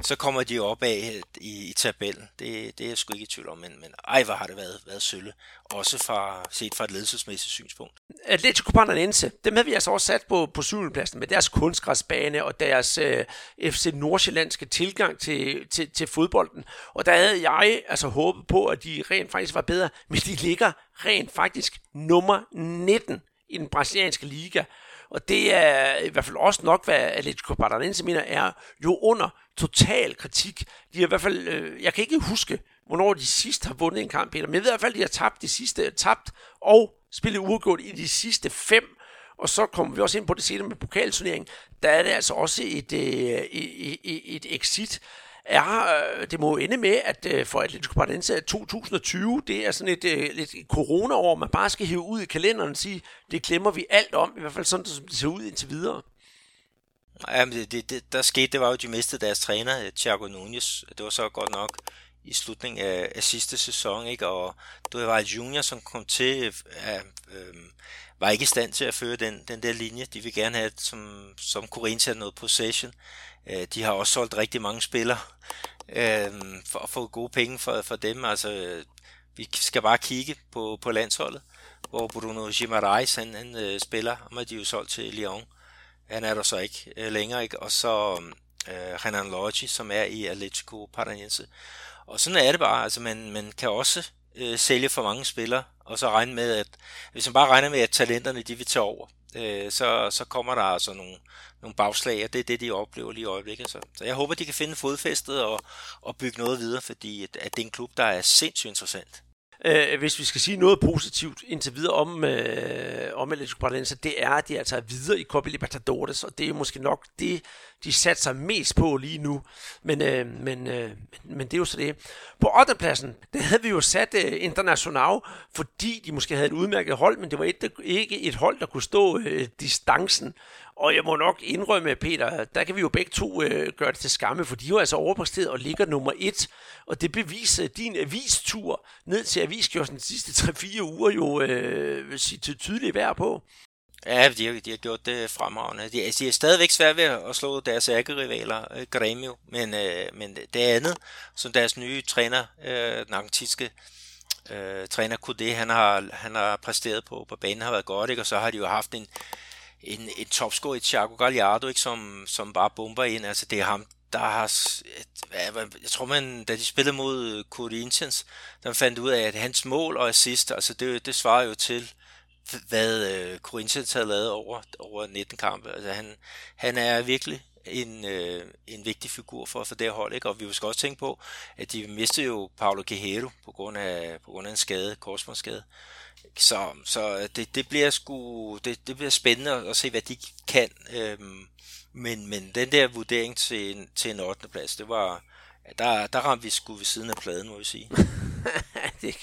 C: så kommer de op af i, i tabellen. Det, det er jeg sgu ikke i tvivl om, men, men ej, hvor har det været, været sølle. Også fra, set fra et ledelsesmæssigt synspunkt.
B: Atletico Paranaense, dem havde vi altså også sat på, på syvendepladsen med deres kunstgræsbane og deres øh, FC Nordsjællandske tilgang til, til, til fodbolden. Og der havde jeg altså håbet på, at de rent faktisk var bedre, men de ligger rent faktisk nummer 19 i den brasilianske liga. Og det er i hvert fald også nok, hvad Atletico Paranaense mener, er jo under total kritik. De har i hvert fald, øh, jeg kan ikke huske, hvornår de sidst har vundet en kamp, Peter, men jeg ved i hvert fald, at de har tabt de sidste, tabt og spillet uafgjort i de sidste fem og så kommer vi også ind på det senere med pokalturneringen. Der er det altså også et, øh, et, et, et exit er, øh, det må ende med, at øh, for Atletico Paranaense 2020, det er sådan et, øh, et, corona-år, man bare skal hive ud i kalenderen og sige, det glemmer vi alt om, i hvert fald sådan, som det ser ud indtil videre.
C: Jamen, det, det, der skete, det var jo, at de mistede deres træner, Thiago Nunes. Det var så godt nok i slutningen af, af sidste sæson, ikke? og det var Junior, som kom til, øh, øh, var ikke i stand til at føre den, den der linje. De vil gerne have, som, som Corinthians noget possession. Øh, de har også solgt rigtig mange spillere øh, for at få gode penge for, for dem. Altså, vi skal bare kigge på, på landsholdet, hvor Bruno Gimarais, han, han øh, spiller, og har de jo solgt til Lyon. Han er der så ikke øh, længere, ikke? Og så øh, Renan Lodge, som er i Atletico Paranaense. Og sådan er det bare, altså man, man kan også øh, sælge for mange spillere, og så regne med, at hvis man bare regner med, at talenterne de vil tage over, øh, så, så kommer der altså nogle, nogle bagslag, og det er det, de oplever lige i øjeblikket. Så, så jeg håber, de kan finde fodfæstet og, og bygge noget videre, fordi at, at det er en klub, der er sindssygt interessant.
B: Øh, hvis vi skal sige noget positivt indtil videre om, øh, om Atletico Paranaense, det er, at de altså er videre i Copa Libertadores, og det er måske nok det, de satser mest på lige nu. Men, øh, men, øh, men det er jo så det. På 8. pladsen, der havde vi jo sat øh, International, fordi de måske havde et udmærket hold, men det var et, ikke et hold, der kunne stå øh, distancen. Og jeg må nok indrømme, Peter, der kan vi jo begge to øh, gøre det til skamme, for de er jo altså overpræsteret og ligger nummer et. Og det beviser øh, din avistur ned til aviskjørsen de sidste 3-4 uger jo øh, vil til tydelig værd på.
C: Ja, de har, de har gjort det fremragende. De, de er stadigvæk svært ved at slå deres ærkerivaler, øh, Gremio, men, øh, men det andet, som deres nye træner, øh, den argentinske øh, træner Kudé, han har, han har præsteret på, på banen, har været godt, ikke? og så har de jo haft en, en, en topscorer i Thiago Gallardo, ikke? Som, som bare bomber ind. Altså, det er ham, der har... Jeg tror, man, da de spillede mod Corinthians, der fandt ud af, at hans mål og assist, altså det, det svarer jo til, hvad øh, Corinthians havde lavet over, over 19 kampe. Altså han, han er virkelig en, øh, en vigtig figur for, for det hold, ikke? og vi skal også tænke på, at de mistede jo Paulo Guerrero på grund af, på grund af en skade, korsbåndsskade. Så, så det, det, bliver sgu, det, det bliver spændende at, se, hvad de kan. Øhm, men, men den der vurdering til til en 8. plads, det var, der, der ramte vi sgu ved siden af pladen, må vi sige.
B: det,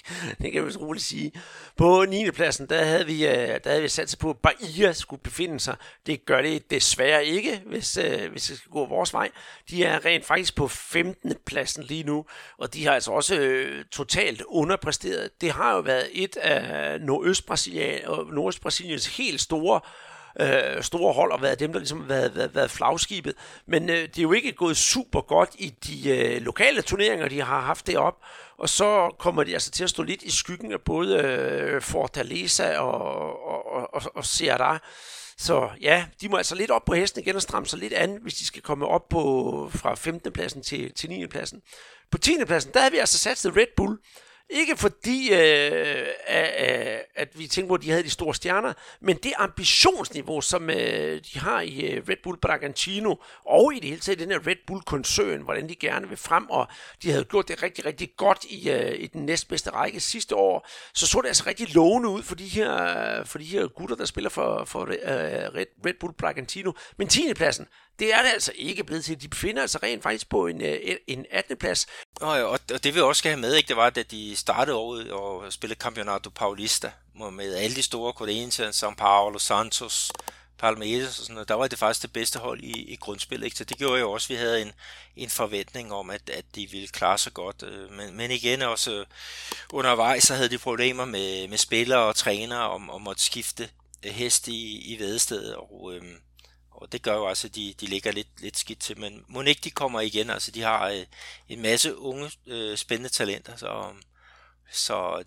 B: det kan vi så roligt sige. På 9. pladsen, der havde vi, øh, der havde vi sat sig på, at Bahia skulle befinde sig. Det gør det desværre ikke, hvis, øh, hvis det skal gå vores vej. De er rent faktisk på 15. pladsen lige nu, og de har altså også øh, totalt underpræsteret. Det har jo været et af Nordøst-Brasiliens helt store øh, store hold og været dem, der ligesom har været, været, været flagskibet. Men øh, det er jo ikke gået super godt i de øh, lokale turneringer, de har haft det op. Og så kommer de altså til at stå lidt i skyggen af både øh, Fortaleza og, og, og, og Ceará. Så ja, de må altså lidt op på hesten igen og stramme sig lidt an, hvis de skal komme op på fra 15. pladsen til, til 9. pladsen. På 10. pladsen, der har vi altså sat Red Bull. Ikke fordi, øh, at, øh, at vi tænkte på, at de havde de store stjerner, men det ambitionsniveau, som øh, de har i øh, Red Bull Bragantino, og i det hele taget den her Red Bull-koncern, hvordan de gerne vil frem, og de havde gjort det rigtig, rigtig godt i, øh, i den næstbedste række sidste år, så så det altså rigtig lovende ud for de her, for de her gutter, der spiller for, for øh, Red, Red Bull Bragantino. Men 10. pladsen, det er det altså ikke blevet til. De befinder altså rent faktisk på en, øh, en 18. plads.
C: Og, og, og det vi også skal have med, ikke, det var, at de startede året og spillede Campeonato Paulista med alle de store Corinthians, São Paulo, Santos, Palmeiras og sådan noget, der var det faktisk det bedste hold i, i grundspillet. Ikke? Så det gjorde jo også, at vi havde en, en forventning om, at, at de ville klare sig godt. Øh, men, men igen også øh, undervejs, så havde de problemer med, med spillere og trænere om, om at skifte hest i, i vedestedet, og, øhm, og det gør jo også, at de, de ligger lidt, lidt skidt til. Men må ikke de kommer igen, altså de har øh, en masse unge, øh, spændende talenter, så så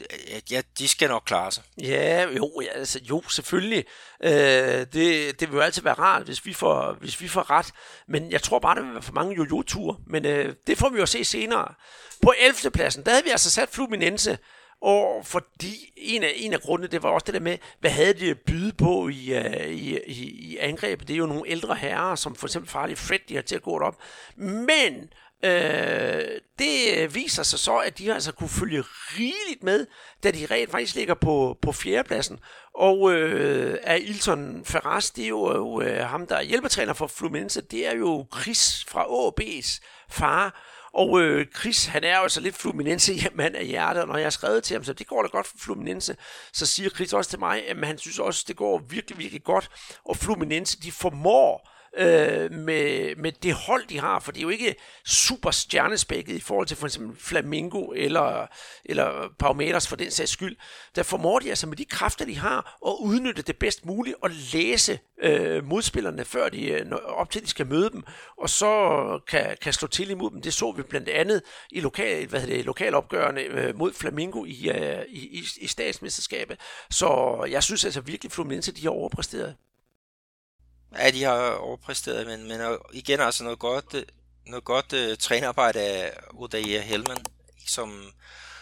C: ja, de skal nok klare sig.
B: Ja, jo, ja, altså, jo selvfølgelig. Øh, det, det vil jo altid være rart, hvis vi, får, hvis vi får ret. Men jeg tror bare, der vil være for mange jojo-ture. Men øh, det får vi jo se senere. På 11. pladsen, der havde vi altså sat Fluminense. Og fordi en af, en af grundene, det var også det der med, hvad havde de at byde på i, uh, i, i, i angrebet. Det er jo nogle ældre herrer, som for eksempel farlige Fred, de har til at gå op. Men Øh, det viser sig så, at de har altså kunne følge rigeligt med, da de rent faktisk ligger på, på fjerdepladsen. Og øh, er Ilton Ferraz, det er jo øh, ham, der er hjælpetræner for Fluminense, det er jo Chris fra AB's far. Og øh, Chris, han er jo så lidt Fluminense mand af hjertet, og når jeg har skrevet til ham, så det går da godt for Fluminense, så siger Chris også til mig, at han synes også, det går virkelig, virkelig godt. Og Fluminense, de formår øh, med, med det hold, de har, for det er jo ikke super stjernespækket i forhold til for eksempel Flamingo eller, eller Palmeiras for den sags skyld. Der formår de altså med de kræfter, de har, at udnytte det bedst muligt og læse øh, modspillerne, før de øh, når, op til de skal møde dem, og så kan, kan slå til imod dem. Det så vi blandt andet i lokal, hvad det, lokalopgørende øh, mod Flamingo i, øh, i, i, i statsmesterskabet. Så jeg synes altså virkelig, Fluminense de har overpræsteret.
C: Ja, de har overpræsteret, men, men igen altså noget godt, øh, noget godt uh, trænerarbejde af Odair Helman, som,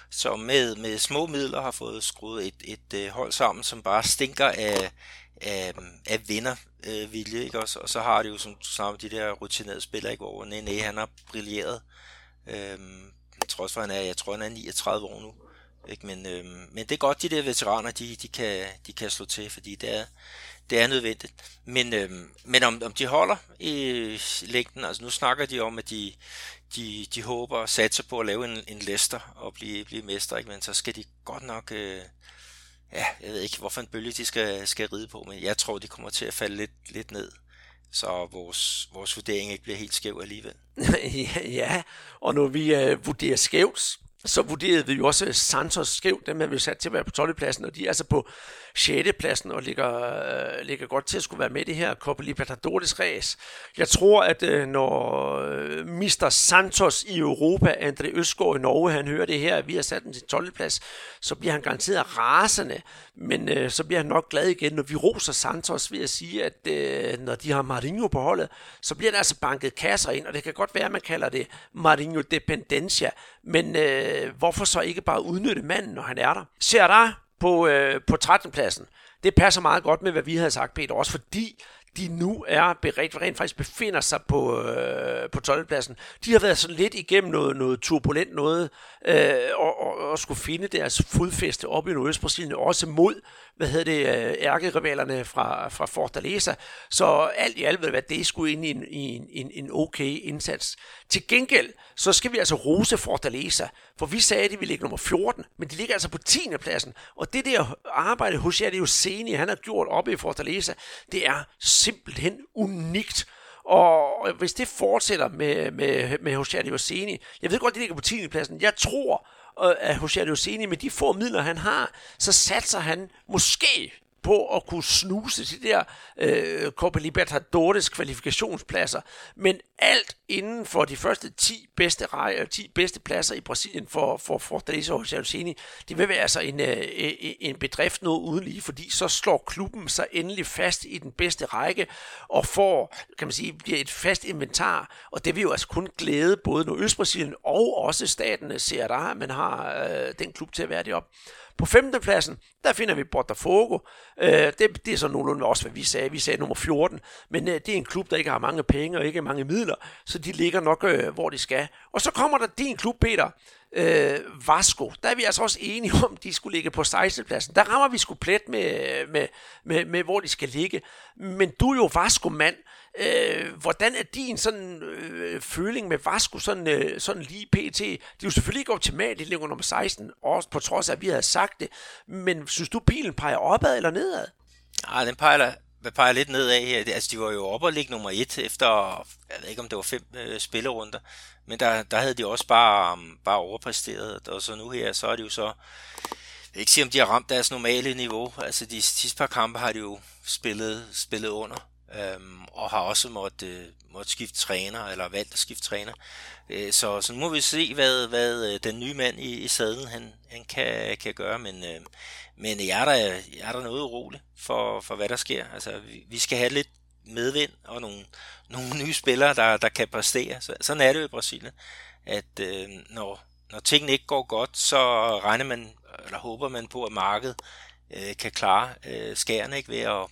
C: som med, med små midler har fået skruet et, et uh, hold sammen, som bare stinker af, af, af vinder øh, vilje, ikke? Og, så, og så har de jo som sammen de der rutinerede spillere, ikke? hvor Nene, han har brilleret, øhm, trods for han er, jeg tror han er 39 år nu, ikke? Men, øhm, men det er godt, de der veteraner, de, de, kan, de kan slå til, fordi det er, det er nødvendigt. Men, øh, men om, om de holder i længden, altså nu snakker de om, at de, de, de håber og satser på at lave en, en Leicester og blive, blive mester, ikke? men så skal de godt nok, øh, ja, jeg ved ikke, hvorfor en bølge de skal, skal ride på, men jeg tror, de kommer til at falde lidt, lidt ned så vores, vores vurdering ikke bliver helt skæv alligevel.
B: ja, og når vi øh, vurderer skævt, så vurderede vi jo også Santos skævt, dem havde vi sat til at være på 12. pladsen, og de er altså på 6. pladsen og ligger, øh, ligger godt til at skulle være med i det her Copa Libertadores race. Jeg tror, at øh, når øh, Mr. Santos i Europa, André Østgaard i Norge, han hører det her, at vi har sat den til 12. plads, så bliver han garanteret rasende, men øh, så bliver han nok glad igen, når vi roser Santos ved at sige, at øh, når de har Marinho på holdet, så bliver der altså banket kasser ind, og det kan godt være, at man kalder det Marinho Dependencia, men øh, hvorfor så ikke bare udnytte manden, når han er der? Serra på, øh, på 13. pladsen. Det passer meget godt med, hvad vi havde sagt, Peter, også fordi de nu er beredt, rent faktisk befinder sig på, øh, på 12. pladsen. De har været sådan lidt igennem noget, noget turbulent noget, øh, og, og, og skulle finde deres fodfæste op i Nordøst-Brasilien, også mod hvad hedder det, øh, ærkerivalerne fra, fra Fortaleza. Så alt i alt, hvad det skulle ind i en, i en, en, en okay indsats. Til gengæld, så skal vi altså rose Fortaleza, for vi sagde, at de ville ligge nummer 14, men de ligger altså på 10. pladsen. Og det der arbejde hos jer, det er jo Seni, han har gjort oppe i Fortaleza, det er simpelthen unikt. Og hvis det fortsætter med, med, med Hosea Dioseni, jeg ved godt, de ligger på 10. pladsen, jeg tror, øh, at Hosea Dioseni med de få midler, han har, så satser han måske på at kunne snuse de der øh, Copa Libertadores kvalifikationspladser, Men alt inden for de første 10 bedste, rej, øh, 10 bedste pladser i Brasilien for, for Fortaleza og José det vil være altså en, øh, øh en bedrift noget uden lige, fordi så slår klubben sig endelig fast i den bedste række og får, kan man sige, bliver et fast inventar, og det vil jo altså kun glæde både Nordøstbrasilien og også staten øh, Ceará, at man har øh, den klub til at være deroppe. På femtepladsen, der finder vi Botafogo. Øh, det, det er så nogenlunde også, hvad vi sagde. Vi sagde nummer 14. Men øh, det er en klub, der ikke har mange penge og ikke mange midler, så de ligger nok, øh, hvor de skal. Og så kommer der din klub, Peter, øh, Vasco. Der er vi altså også enige om, de skulle ligge på 16. pladsen. Der rammer vi sgu plet med, øh, med, med, med, hvor de skal ligge. Men du er jo Vasco-mand. Øh, hvordan er din sådan øh, føling med Vasco sådan, øh, sådan lige pt? Det er jo selvfølgelig ikke optimalt, det ligger nummer 16, også på trods af, at vi havde sagt det. Men synes du, pilen peger opad eller nedad?
C: Nej, den peger, den peger lidt nedad her. Altså, de var jo oppe og ligge nummer 1 efter, jeg ved ikke om det var fem øh, spillerunder, men der, der havde de også bare, um, bare overpræsteret, og så nu her, så er det jo så, jeg vil ikke sige, om de har ramt deres normale niveau. Altså, de sidste par kampe har de jo spillet, spillet under øhm, og har også måtte, øh, måtte skifte træner, eller valgt at skifte træner. Øh, så, så nu må vi se, hvad, hvad øh, den nye mand i, i sadlen han, han kan, kan gøre, men, øh, men jeg, er der, jeg er der noget urolig for, for, hvad der sker. Altså, vi, vi skal have lidt medvind og nogle, nogle nye spillere, der, der kan præstere. Så, sådan er det jo i Brasilien, at øh, når, når tingene ikke går godt, så regner man, eller håber man på, at markedet øh, kan klare øh, skærene ikke, ved at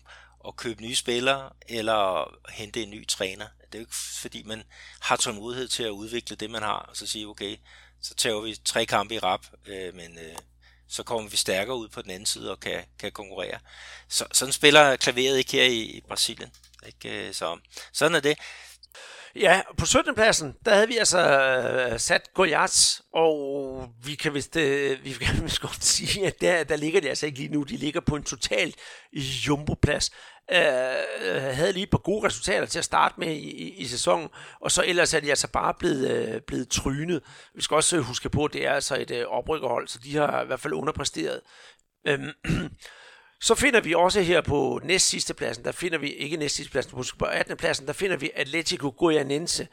C: at købe nye spillere eller hente en ny træner. Det er jo ikke fordi, man har tålmodighed til at udvikle det, man har, og så sige, okay, så tager vi tre kampe i rap, øh, men øh, så kommer vi stærkere ud på den anden side og kan, kan konkurrere. Så, sådan spiller klaveret ikke her i, i Brasilien. Ikke? Øh, så, sådan er det.
B: Ja, på 17. pladsen, der havde vi altså øh, sat Goiás, og vi kan vist, øh, vi kan vist godt sige, at der, der ligger de altså ikke lige nu. De ligger på en total øh, jumbo-plads. Øh, øh, havde lige et par gode resultater til at starte med i, i, i sæsonen, og så ellers er de altså bare blevet, øh, blevet trynet. Vi skal også øh, huske på, at det er altså et øh, oprykkerhold, så de har i hvert fald underpræsteret. Øh, Så finder vi også her på næst sidste pladsen, der finder vi, ikke næst sidste pladsen, på 18. pladsen, der finder vi Atletico Goianense.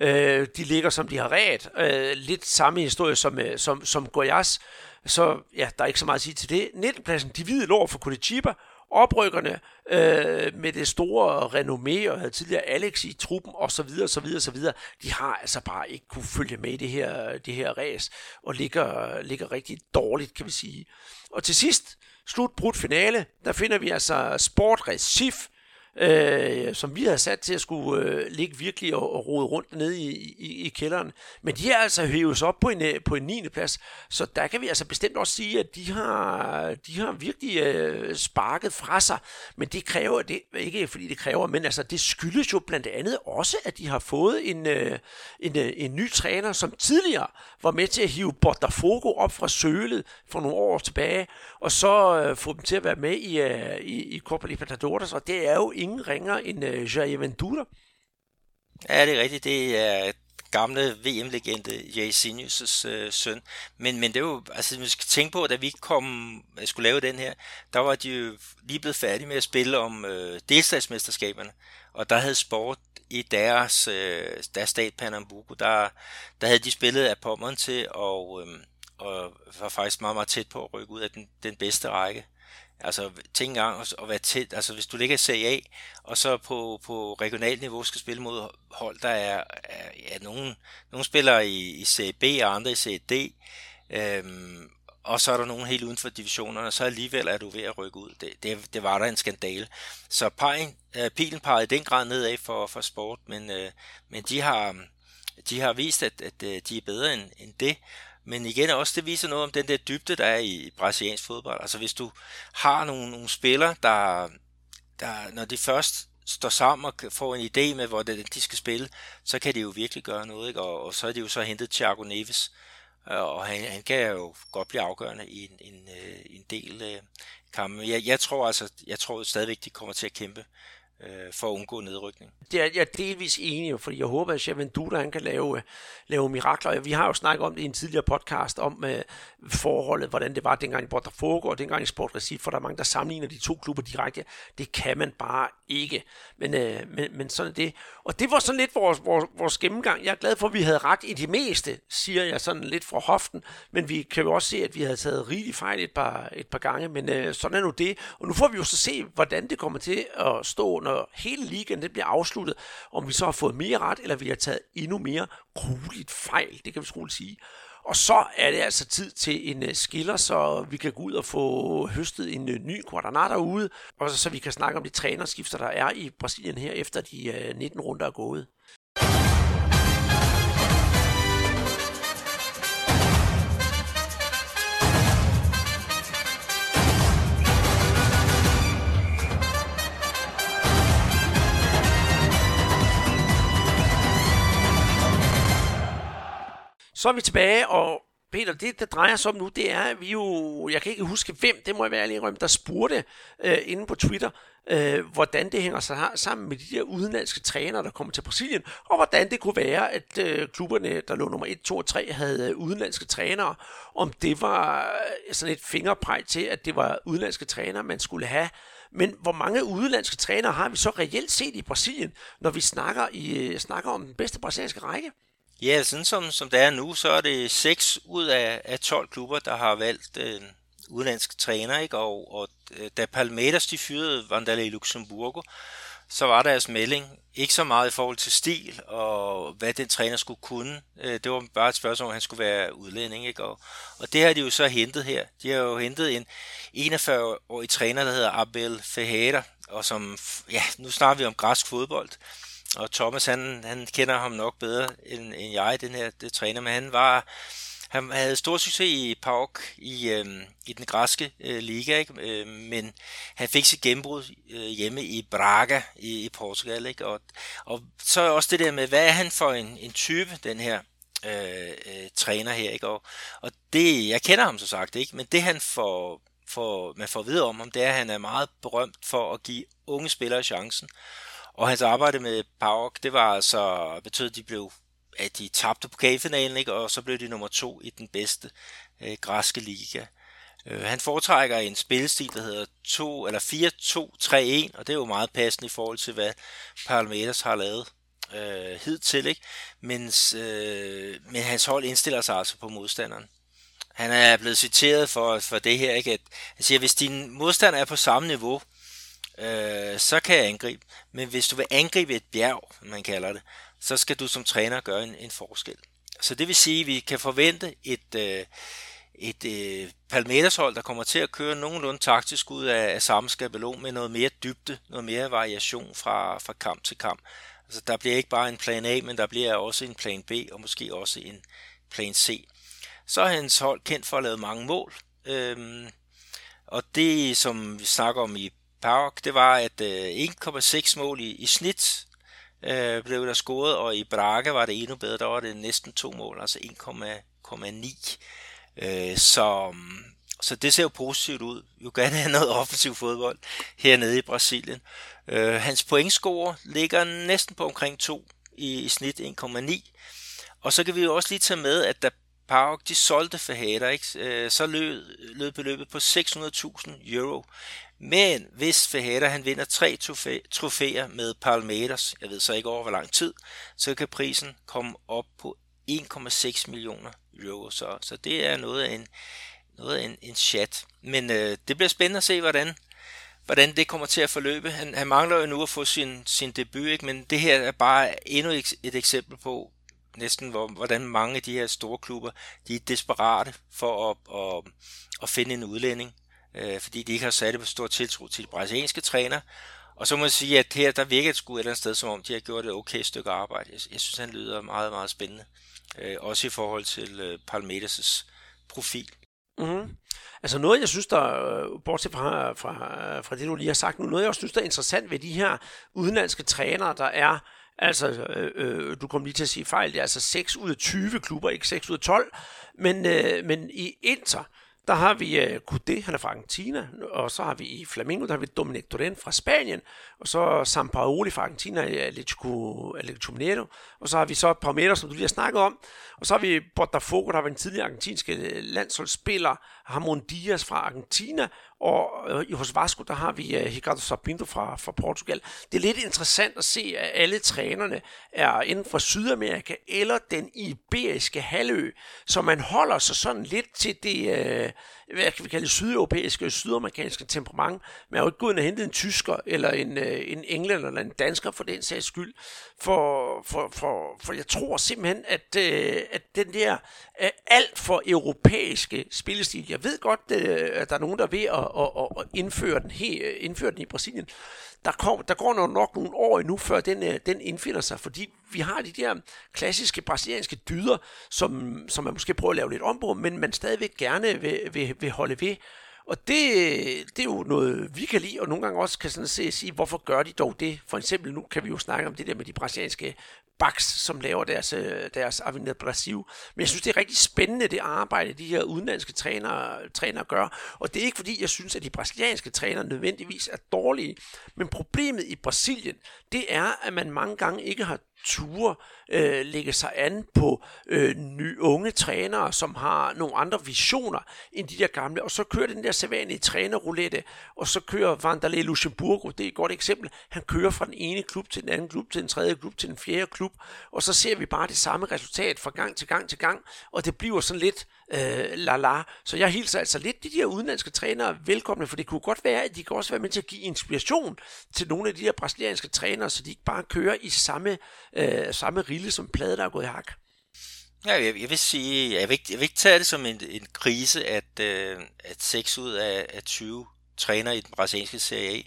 B: Øh, de ligger som de har ret. Øh, lidt samme historie som, øh, som, som Goiás. Så ja, der er ikke så meget at sige til det. 19. pladsen, de hvide lår for Curitiba. Oprykkerne øh, med det store renommé og havde tidligere Alex i truppen og så videre, så videre, så videre. De har altså bare ikke kunne følge med i det her, det her race og ligger, ligger rigtig dårligt, kan vi sige. Og til sidst, slutbrudt finale, der finder vi altså Sport Recif, øh, som vi havde sat til at skulle øh, ligge virkelig og, og rode rundt nede i, i, i kælderen. Men de er altså hævet op på en, øh, på en 9. plads, så der kan vi altså bestemt også sige, at de har, de har virkelig øh, sparket fra sig. Men det kræver, det ikke fordi det kræver, men altså det skyldes jo blandt andet også, at de har fået en, øh, en, øh, en ny træner, som tidligere var med til at hive Botafogo op fra sølet for nogle år tilbage, og så øh, få dem til at være med i, øh, i, i Copa Libertadores, og det er jo ingen ringer end øh, Jair Ventura.
C: Ja, det er rigtigt. Det er gamle VM-legende Jay Sinius' øh, søn. Men, men det er jo, altså vi skal tænke på, at da vi kom, øh, skulle lave den her, der var de jo lige blevet færdige med at spille om øh, delstatsmesterskaberne, og der havde sport i deres, øh, deres stat Pernambuco, der, der havde de spillet af pommeren til, og, øh, og var faktisk meget, meget tæt på at rykke ud af den, den bedste række. Altså, tænk engang at være tæt. Altså, hvis du ligger i Serie A, og så på, på regionalt niveau skal spille mod hold, der er, er ja, nogen, nogen spiller i, i Serie B, og andre i Serie D, øhm, og så er der nogen helt uden for divisionerne, og så alligevel er du ved at rykke ud. Det, det, det var der en skandale. Så pegen, øh, pilen pegede i den grad nedad for, for sport, men, øh, men de har, de har vist, at, at øh, de er bedre end, end det, men igen også, det viser noget om den der dybde, der er i brasiliansk fodbold. Altså hvis du har nogle, nogle spillere, der, der, når de først står sammen og får en idé med, hvor de skal spille, så kan de jo virkelig gøre noget. Ikke? Og, og så er de jo så hentet Thiago Neves, øh, og han, han kan jo godt blive afgørende i en, en, øh, en del øh, kampe. Jeg, jeg tror altså, jeg tror stadigvæk, de kommer til at kæmpe øh, for at undgå nedrykning.
B: Det er, jeg er delvis enig, fordi jeg håber, at Javen Duda han kan lave, øh, lave mirakler. Vi har jo snakket om det i en tidligere podcast, om øh, forholdet, hvordan det var dengang i Botafogo og dengang i Sport Recife, for der er mange, der sammenligner de to klubber direkte. Det kan man bare ikke. Men, øh, men, men sådan er det. Og det var sådan lidt vores, vores, vores gennemgang. Jeg er glad for, at vi havde ret i det meste, siger jeg sådan lidt fra hoften. Men vi kan jo også se, at vi havde taget rigtig fejl et par, et par gange. Men øh, sådan er nu det. Og nu får vi jo så se, hvordan det kommer til at stå, når hele ligaen det bliver afsluttet. Om vi så har fået mere ret, eller vi har taget endnu mere grueligt fejl. Det kan vi roligt sige. Og så er det altså tid til en øh, skiller, så vi kan gå ud og få høstet en øh, ny Guadana derude, og så vi kan snakke om de trænerskifter, der er i Brasilien her, efter de øh, 19 runder er gået. Så er vi tilbage, og Peter, det, det drejer sig om nu, det er, at vi jo, jeg kan ikke huske hvem, det må jeg være lige rømme, der spurgte øh, inde på Twitter, øh, hvordan det hænger sig sammen med de der udenlandske trænere, der kommer til Brasilien, og hvordan det kunne være, at øh, klubberne, der lå nummer 1, 2 og 3, havde øh, udenlandske trænere, om det var øh, sådan et fingerpeg til, at det var udenlandske trænere, man skulle have. Men hvor mange udenlandske trænere har vi så reelt set i Brasilien, når vi snakker, i, øh, snakker om den bedste brasilianske række?
C: Ja, sådan som, som det er nu, så er det 6 ud af, af 12 klubber, der har valgt øh, udenlandske træner, ikke? Og, og øh, da Palmeiras de fyrede Vandale i Luxemburgo, så var deres melding ikke så meget i forhold til stil og hvad den træner skulle kunne. Øh, det var bare et spørgsmål, om han skulle være udlænding. Ikke? Og, og det har de jo så hentet her. De har jo hentet en 41-årig træner, der hedder Abel Ferreira, og som, ja, nu snakker vi om græsk fodbold. Og Thomas, han, han kender ham nok bedre end, end jeg, den her det træner, men han var han havde stor succes i PAOK i, øh, i den græske øh, liga, ikke? Øh, men han fik sit gennembrud øh, hjemme i Braga i, i Portugal. Ikke? Og, og så også det der med, hvad er han for en, en type, den her øh, øh, træner her. Ikke? Og, og det, jeg kender ham så sagt ikke, men det han får, får, man får videre om ham, det er, at han er meget berømt for at give unge spillere chancen. Og hans arbejde med PAOK, det var altså, betød, at de blev at de tabte pokalfinalen, ikke? og så blev de nummer to i den bedste øh, græske liga. Øh, han foretrækker en spillestil, der hedder 2 eller 4-2-3-1, og det er jo meget passende i forhold til, hvad Palmeiras har lavet øh, hidtil, ikke? Mens, øh, men hans hold indstiller sig altså på modstanderen. Han er blevet citeret for, for det her, ikke? At han siger, at hvis din modstander er på samme niveau, øh, øh, så kan jeg angribe. Men hvis du vil angribe et bjerg, man kalder det, så skal du som træner gøre en, en forskel. Så det vil sige, at vi kan forvente et, øh, et øh, Palmeiras-hold, der kommer til at køre nogenlunde taktisk ud af, af samme skabelon med noget mere dybde, noget mere variation fra, fra kamp til kamp. Altså, der bliver ikke bare en plan A, men der bliver også en plan B, og måske også en plan C. Så er hans hold kendt for at lave mange mål. Øhm, og det, som vi snakker om i Park, det var, at øh, 1,6 mål i, i snit øh, blev der scoret, og i Braga var det endnu bedre, der var det næsten to mål, altså 1,9. Øh, så, mm, så det ser jo positivt ud. Uganda er noget offensiv fodbold hernede i Brasilien. Øh, hans pointscore ligger næsten på omkring 2 i, i snit 1,9. Og så kan vi jo også lige tage med, at da PAOK de solgte Fahada, ikke? Øh, så lød, lød beløbet på 600.000 euro. Men hvis Fajada han vinder tre trofæer med Palmeiras, jeg ved så ikke over hvor lang tid, så kan prisen komme op på 1,6 millioner euro. Så, så det er noget af en, noget af en, en chat. Men øh, det bliver spændende at se, hvordan, hvordan det kommer til at forløbe. Han, han mangler jo nu at få sin, sin debut, ikke? men det her er bare endnu et, et eksempel på, næsten, hvor, hvordan mange af de her store klubber, de er desperate for at, at, at finde en udlænding, øh, fordi de ikke har sat det på stor tiltro til de brasilianske træner. Og så må jeg sige, at her der virker det sgu et eller andet sted, som om de har gjort et okay stykke arbejde. Jeg, jeg synes, han lyder meget, meget spændende. Øh, også i forhold til øh, Palmeiras' profil.
B: Mm-hmm. Altså noget, jeg synes, der, øh, bortset fra, fra, fra det, du lige har sagt nu, noget, jeg også synes, der er interessant ved de her udenlandske trænere, der er, Altså, øh, øh, du kom lige til at sige fejl, det er altså 6 ud af 20 klubber, ikke 6 ud af 12. Men, øh, men i Inter, der har vi øh, uh, Coudet, han er fra Argentina, og så har vi i Flamengo, der har vi Dominic Torren fra Spanien, og så Sampaoli fra Argentina, øh, Atletico, Atletico Mineiro, og så har vi så Palmeiras, som du lige har snakket om, og så har vi Botafogo, der var en tidligere argentinske landsholdsspiller, Ramon Diaz fra Argentina, og øh, hos Vasco, der har vi uh, Ricardo Sapinto fra, fra Portugal. Det er lidt interessant at se, at alle trænerne er inden fra Sydamerika eller den iberiske halvø, så man holder sig sådan lidt til det, Øh, hvad kan vi kalde det, sydeuropæiske og sydamerikanske temperament. Man er jo ikke gået ind og hentet en tysker, eller en, øh, en englænder, eller en dansker for den sags skyld. For, for, for, for jeg tror simpelthen, at, øh, at den der øh, alt for europæiske spillestil, jeg ved godt, at der er nogen, der er ved at, at, at indføre, den indføre den i Brasilien, der, kom, der går nok nogle år endnu, før den, øh, den indfinder sig, fordi vi har de der klassiske brasilianske dyder, som, som man måske prøver at lave lidt om på, men man stadigvæk gerne vil, vil, vil holde ved. Og det, det er jo noget, vi kan lide, og nogle gange også kan sådan se sige, hvorfor gør de dog det? For eksempel nu kan vi jo snakke om det der med de brasilianske Bax, som laver deres, øh, deres Avenida Brasil. Men jeg synes, det er rigtig spændende, det arbejde, de her udenlandske trænere, trænere gør. Og det er ikke fordi, jeg synes, at de brasilianske trænere nødvendigvis er dårlige. Men problemet i Brasilien, det er, at man mange gange ikke har ture øh, lægge sig an på øh, nye unge trænere, som har nogle andre visioner end de der gamle, og så kører den der sædvanlige trænerroulette, og så kører Vanderlei Luxemburgo, det er et godt eksempel, han kører fra den ene klub til den anden klub, til den tredje klub, til den fjerde klub, og så ser vi bare det samme resultat fra gang til gang til gang, og det bliver sådan lidt øh, Øh, la-la. Så jeg hilser altså lidt de der udenlandske trænere velkomne, for det kunne godt være, at de kan også være med til at give inspiration til nogle af de der brasilianske trænere, så de ikke bare kører i samme, øh, samme rille som plade, der er gået i hak.
C: Ja, jeg, jeg vil sige, jeg vil, ikke, jeg vil ikke tage det som en, en krise, at, øh, at 6 ud af, af 20 trænere i den brasilianske Serie A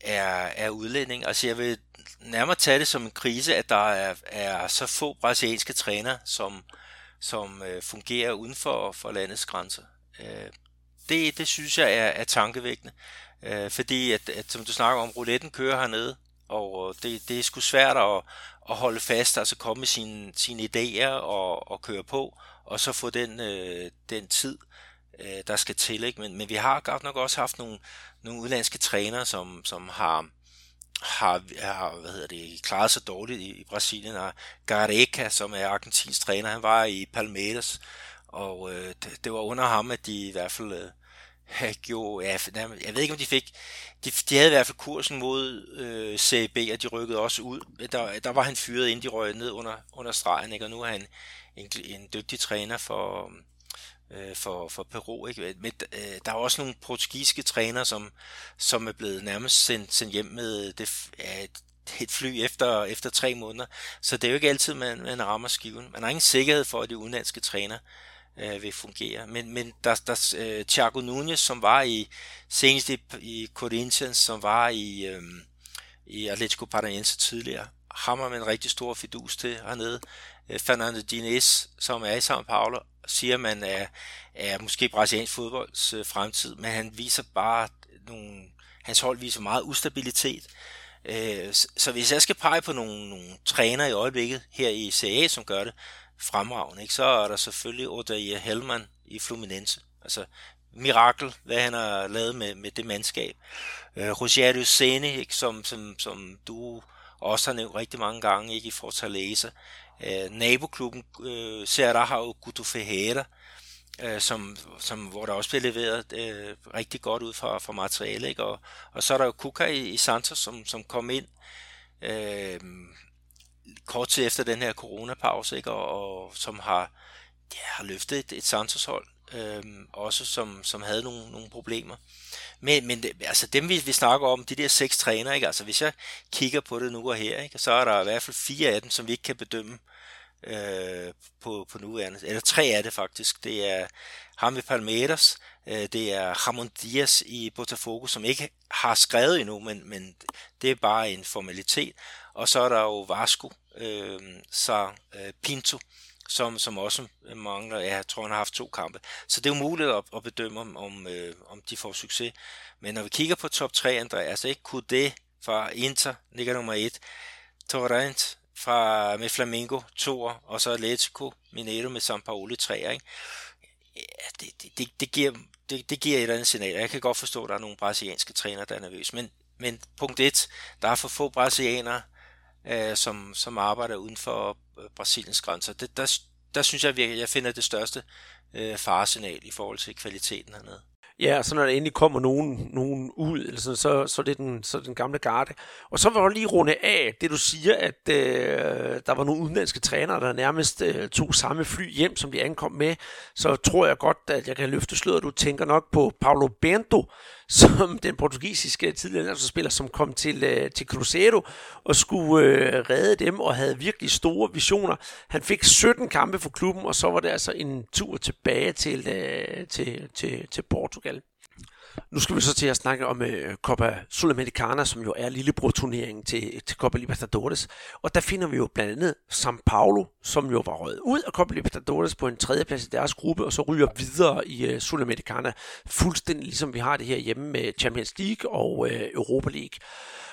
C: er, er udlænding. Altså jeg vil nærmere tage det som en krise, at der er, er så få brasilianske trænere, som, som øh, fungerer uden for, for landets grænser. Øh, det, det synes jeg er, er tankevækkende, øh, fordi at, at, som du snakker om, rouletten kører hernede, og øh, det, det er sgu svært at, at holde fast, altså komme med sine, sine idéer og, og køre på, og så få den, øh, den tid, øh, der skal til. Ikke? Men, men vi har godt nok også haft nogle, nogle udlandske trænere, som, som har, har, har hvad hedder det, klaret sig dårligt i, i Brasilien. Og Gareca, som er Argentins træner, han var i Palmeiras, og øh, det, det var under ham, at de i hvert fald øh, gjorde, ja, jeg ved ikke om de fik, de, de havde i hvert fald kursen mod øh, CB, og de rykkede også ud. Der, der var han fyret, inden de røg ned under, under stregen, ikke? og nu er han en, en dygtig træner for, øh, for, for Peru. Ikke? Øh, men, øh, der er også nogle portugisiske trænere, som, som er blevet nærmest sendt, sendt hjem med det, et, et fly efter, efter tre måneder. Så det er jo ikke altid, man, man rammer skiven. Man har ingen sikkerhed for, at de udenlandske træner øh, vil fungere. Men, men der, der øh, Thiago Nunes, som var i senest i, i Corinthians, som var i, øh, i Atletico Paranaense tidligere, ham har man en rigtig stor fidus til hernede. Øh, Fernando Diniz, som er i São Paulo, siger, at man er, er måske brasiliansk fodbolds øh, fremtid, men han viser bare nogle, hans hold viser meget ustabilitet. Øh, så hvis jeg skal pege på nogle, nogle træner i øjeblikket her i CA, som gør det fremragende, ikke, så er der selvfølgelig Odair Helman i Fluminense. Altså mirakel, hvad han har lavet med, med det mandskab. Øh, Rogerio Sene, ikke, som, som, som du også har nævnt rigtig mange gange ikke, i Fortaleza. Øh, naboklubben øh, Serra har jo Guto Ferreira, øh, som, som, hvor der også bliver leveret øh, rigtig godt ud fra, fra materiale. Ikke? Og, og så er der jo Kuka i, i Santos, som, som kom ind øh, kort tid efter den her coronapause, ikke? Og, og som har, ja, har løftet et, et Santos-hold, øh, også som, som havde nogle, nogle problemer. Men, men altså dem vi, vi snakker om, de der seks træner, ikke? Altså hvis jeg kigger på det nu og her, ikke? så er der i hvert fald fire af dem, som vi ikke kan bedømme øh, på, på nuværende. Eller tre er det faktisk. Det er ham i Palmeiras, øh, det er Ramon Diaz i Botafogo, som ikke har skrevet endnu, men, men det er bare en formalitet. Og så er der jo Vasco, øh, så øh, Pinto, som, som også mangler, ja, jeg tror han har haft to kampe. Så det er jo muligt at, at bedømme, om, om, øh, om de får succes. Men når vi kigger på top 3, Andreas, altså ikke kunne det fra Inter, ligger nummer 1, Torrent fra, med Flamengo, 2, og så Atletico Mineiro med San Paolo 3, ikke? Ja, det, det, det, det, giver, det, det giver et eller andet signal. Jeg kan godt forstå, at der er nogle brasilianske træner, der er nervøse. Men, men punkt 1, der er for få brasilianere, øh, som, som arbejder uden for øh, Brasiliens grænser. Det, der, der synes jeg virkelig, jeg finder det største øh, faresignal i forhold til kvaliteten hernede.
B: Ja, så når der endelig kommer nogen, nogen ud, eller sådan, så, så, det er den, så er den gamle garde. Og så var jeg lige runde af det, du siger, at øh, der var nogle udenlandske trænere, der nærmest øh, tog samme fly hjem, som de ankom med. Så tror jeg godt, at jeg kan løfte sløret. Du tænker nok på Paulo Bento, som den portugisiske tidligere landsholdsspiller, som kom til, øh, til Cruzeiro og skulle øh, redde dem og havde virkelig store visioner. Han fik 17 kampe for klubben, og så var det altså en tur tilbage til, øh, til, til, til Portugal. Nu skal vi så til at snakke om uh, Copa Sudamericana, som jo er lillebror-turneringen til, til Copa Libertadores. Og der finder vi jo blandt andet São Paulo, som jo var røget ud af Copa Libertadores på en tredjeplads i deres gruppe, og så ryger videre i uh, Sudamericana, fuldstændig ligesom vi har det her hjemme med Champions League og uh, Europa League.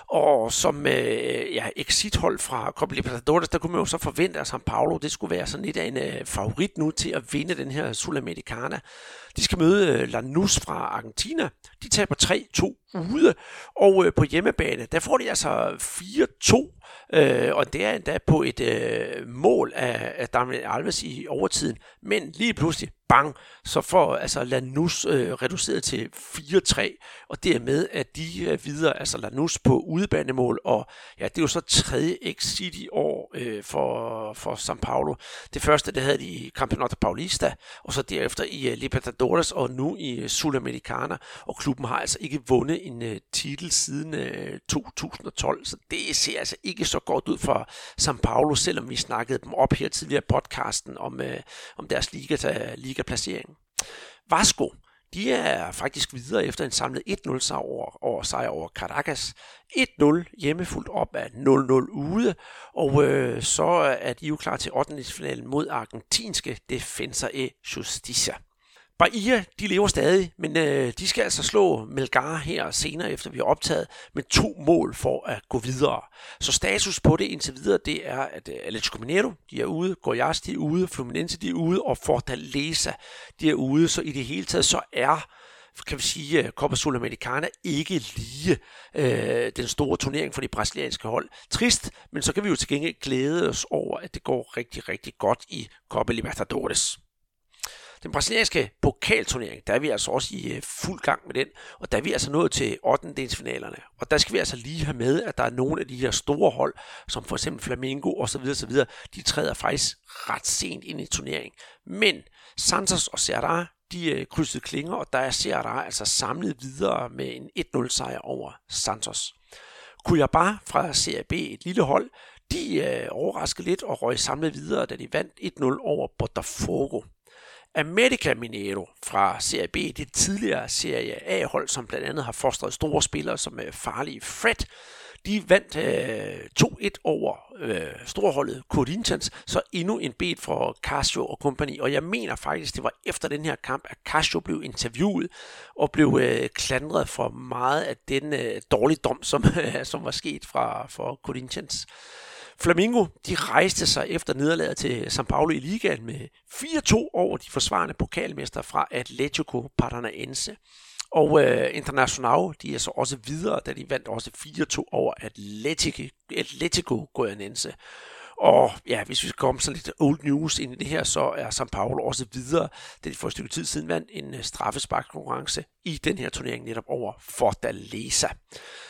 B: Og som øh, ja, exithold fra Copa Libertadores, der kunne man jo så forvente, at San Paulo det skulle være sådan lidt af en øh, favorit nu til at vinde den her Sudamericana. De skal møde øh, Lanús fra Argentina. De taber 3-2 ude, og øh, på hjemmebane, der får de altså 4-2, øh, og det er endda på et øh, mål af, af Daniel Alves i overtiden. Men lige pludselig, bang, så får altså Lanús øh, reduceret til 4-3, og dermed at de øh, videre, altså Lanús på udebanemål, og ja, det er jo så tredje exit i år øh, for, for São Paulo. Det første, det havde de i Campeonato Paulista, og så derefter i øh, Libertadores, og nu i øh, Sudamericana, og klubben har altså ikke vundet en øh, titel siden øh, 2012, så det ser altså ikke ikke så godt ud for São Paulo, selvom vi snakkede dem op her tidligere i podcasten om, øh, om deres liga, ligaplacering. Vasco, de er faktisk videre efter en samlet 1-0 sejr over, over, sejr over Caracas. 1-0 hjemme fuldt op af 0-0 ude, og øh, så er de jo klar til 8. finalen mod argentinske Defensa e Justicia. Bahia, de lever stadig, men øh, de skal altså slå Melgar her senere, efter vi har optaget, med to mål for at gå videre. Så status på det indtil videre, det er, at øh, Atletico Mineiro, de er ude, Goiás, de er ude, Fluminense, de er ude, og Fortaleza, de er ude. Så i det hele taget, så er kan vi sige, øh, Copa Sudamericana ikke lige øh, den store turnering for de brasilianske hold. Trist, men så kan vi jo til gengæld glæde os over, at det går rigtig, rigtig godt i Copa Libertadores. Den brasilianske pokalturnering, der er vi altså også i øh, fuld gang med den, og der er vi altså nået til 8. finalerne. Og der skal vi altså lige have med, at der er nogle af de her store hold, som for eksempel Flamengo osv., osv., de træder faktisk ret sent ind i turneringen. Men Santos og Serra, de øh, krydsede klinger, og der er Serra altså samlet videre med en 1-0 sejr over Santos. Cuiabá fra CAB, et lille hold, de øh, overraskede lidt og røg samlet videre, da de vandt 1-0 over Botafogo. America Mineiro fra Serie B, det tidligere Serie A-hold, som blandt andet har fostret store spillere som øh, farlige Fred, de vandt øh, 2-1 over øh, storholdet Corinthians, så endnu en bed for Casio og company. Og jeg mener faktisk, det var efter den her kamp, at Casio blev interviewet og blev øh, klandret for meget af den øh, dårlige dom, som, øh, som var sket fra for Corinthians. Flamingo de rejste sig efter nederlaget til São Paulo i ligaen med 4-2 over de forsvarende pokalmester fra Atletico Paranaense. Og øh, Internacional, de er så også videre, da de vandt også 4-2 over Atletico, Atletico Goianense. Og ja, hvis vi skal komme sådan lidt old news ind i det her, så er São Paulo også videre, da de for et stykke tid siden vandt en øh, straffesparkkonkurrence i den her turnering netop over Fortaleza.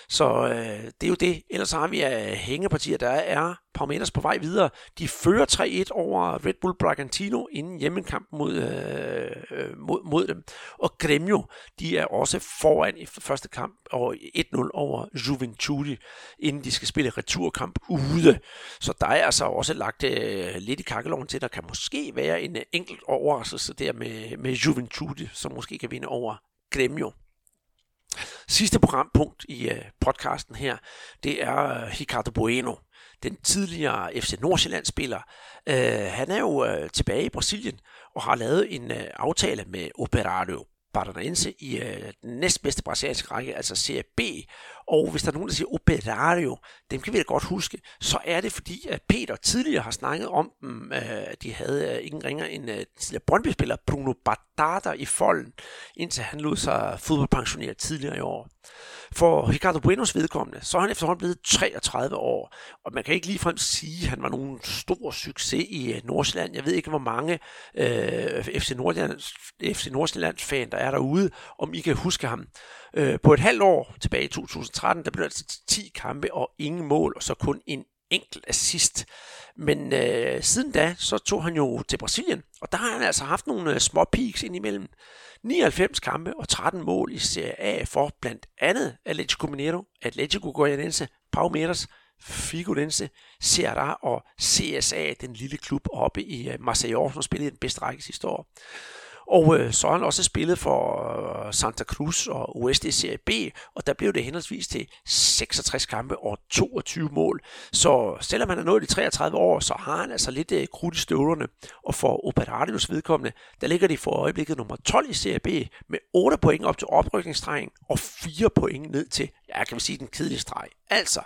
B: Så øh, det er jo det. Ellers har vi af hængepartier, der er Palmeiras på vej videre. De fører 3-1 over Red Bull Bragantino inden hjemmekampen mod, øh, øh, mod, mod dem. Og Gremio, de er også foran i første kamp og 1-0 over Juventude, inden de skal spille returkamp ude. Så der er altså også lagt øh, lidt i kakkeloven til, der kan måske være en enkelt overraskelse der med, med Juventude, som måske kan vinde over Gremio. Sidste programpunkt i øh, podcasten her, det er øh, Ricardo Bueno, den tidligere FC Nordsjælland-spiller. Øh, han er jo tilbage i Brasilien og har lavet en aftale med Operario Paranaense i øh, den næstbedste brasilianske række, altså Serie B. Og hvis der er nogen, der siger Operario, dem kan vi da godt huske, så er det fordi, at Peter tidligere har snakket om dem. Øh, de havde øh, ingen ringer end øh, tidligere Brøndby-spiller Bruno Bardata i folden, indtil han lod sig fodboldpensionere tidligere i år. For Ricardo Buenos vedkommende, så er han efterhånden blevet 33 år, og man kan ikke ligefrem sige, at han var nogen stor succes i øh, Nordsjælland. Jeg ved ikke, hvor mange øh, FC, Nordsjælland, FC Nordsjællands fan, der er derude, om I kan huske ham. Øh, på et halvt år tilbage i 2013, der blev altså 10 kampe og ingen mål, og så kun en enkelt assist. Men øh, siden da, så tog han jo til Brasilien, og der har han altså haft nogle øh, små peaks indimellem. 99 kampe og 13 mål i Serie A for blandt andet Atletico Mineiro, Atletico Goianense, Palmeiras, Figueirense, Ceará og CSA, den lille klub oppe i øh, Marseille, som spillede den bedste række sidste år. Og øh, så har han også spillet for øh, Santa Cruz og USD Serie B, og der blev det henholdsvis til 66 kampe og 22 mål. Så selvom han er nået de 33 år, så har han altså lidt øh, krudt i støvlerne. Og for Operarios vedkommende, der ligger de for øjeblikket nummer 12 i Serie B med 8 point op til oprykningsstregen og 4 point ned til, ja, kan vi sige, den kedelige streg. Altså,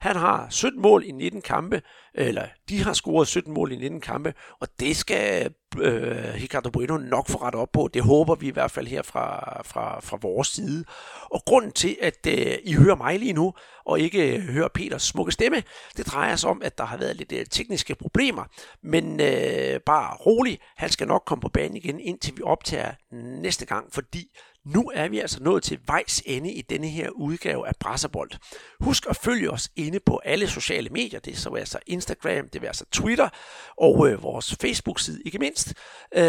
B: han har 17 mål i 19 kampe, eller de har scoret 17 mål i 19 kampe, og det skal øh, Ricardo Bueno nok få ret op på. Det håber vi i hvert fald her fra, fra, fra vores side. Og grunden til, at øh, I hører mig lige nu, og ikke øh, hører Peters smukke stemme, det drejer sig om, at der har været lidt øh, tekniske problemer. Men øh, bare rolig, han skal nok komme på banen igen, indtil vi optager næste gang, fordi nu er vi altså nået til vejs ende i denne her udgave af Brasserbold. Husk at følge os inde på alle sociale medier, det er så altså Instagram, det er altså Twitter og øh, vores Facebook-side ikke mindst. Øh,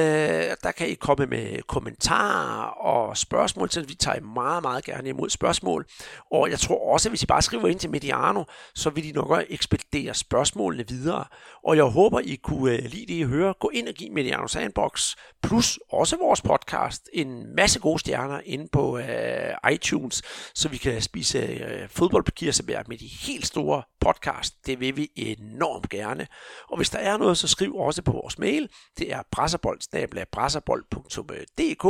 B: der kan I komme med kommentarer og spørgsmål, så vi tager meget, meget gerne imod spørgsmål. Og jeg tror også, at hvis I bare skriver ind til Mediano, så vil de nok ekspedere spørgsmålene videre. Og jeg håber, I kunne øh, lide det, I hører. Gå ind og giv Mediano Sandbox, plus også vores podcast, podcast en masse gode stjerner inde på øh, iTunes, så vi kan spise øh, uh, fodboldpapirservær med de helt store podcast. Det vil vi enormt gerne. Og hvis der er noget, så skriv også på vores mail. Det er brasserbold.dk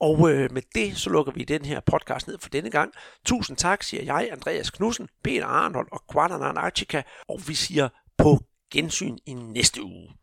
B: Og øh, med det, så lukker vi den her podcast ned for denne gang. Tusind tak, siger jeg, Andreas Knudsen, Peter Arnold og Quadanan Archika, og vi siger på gensyn i næste uge.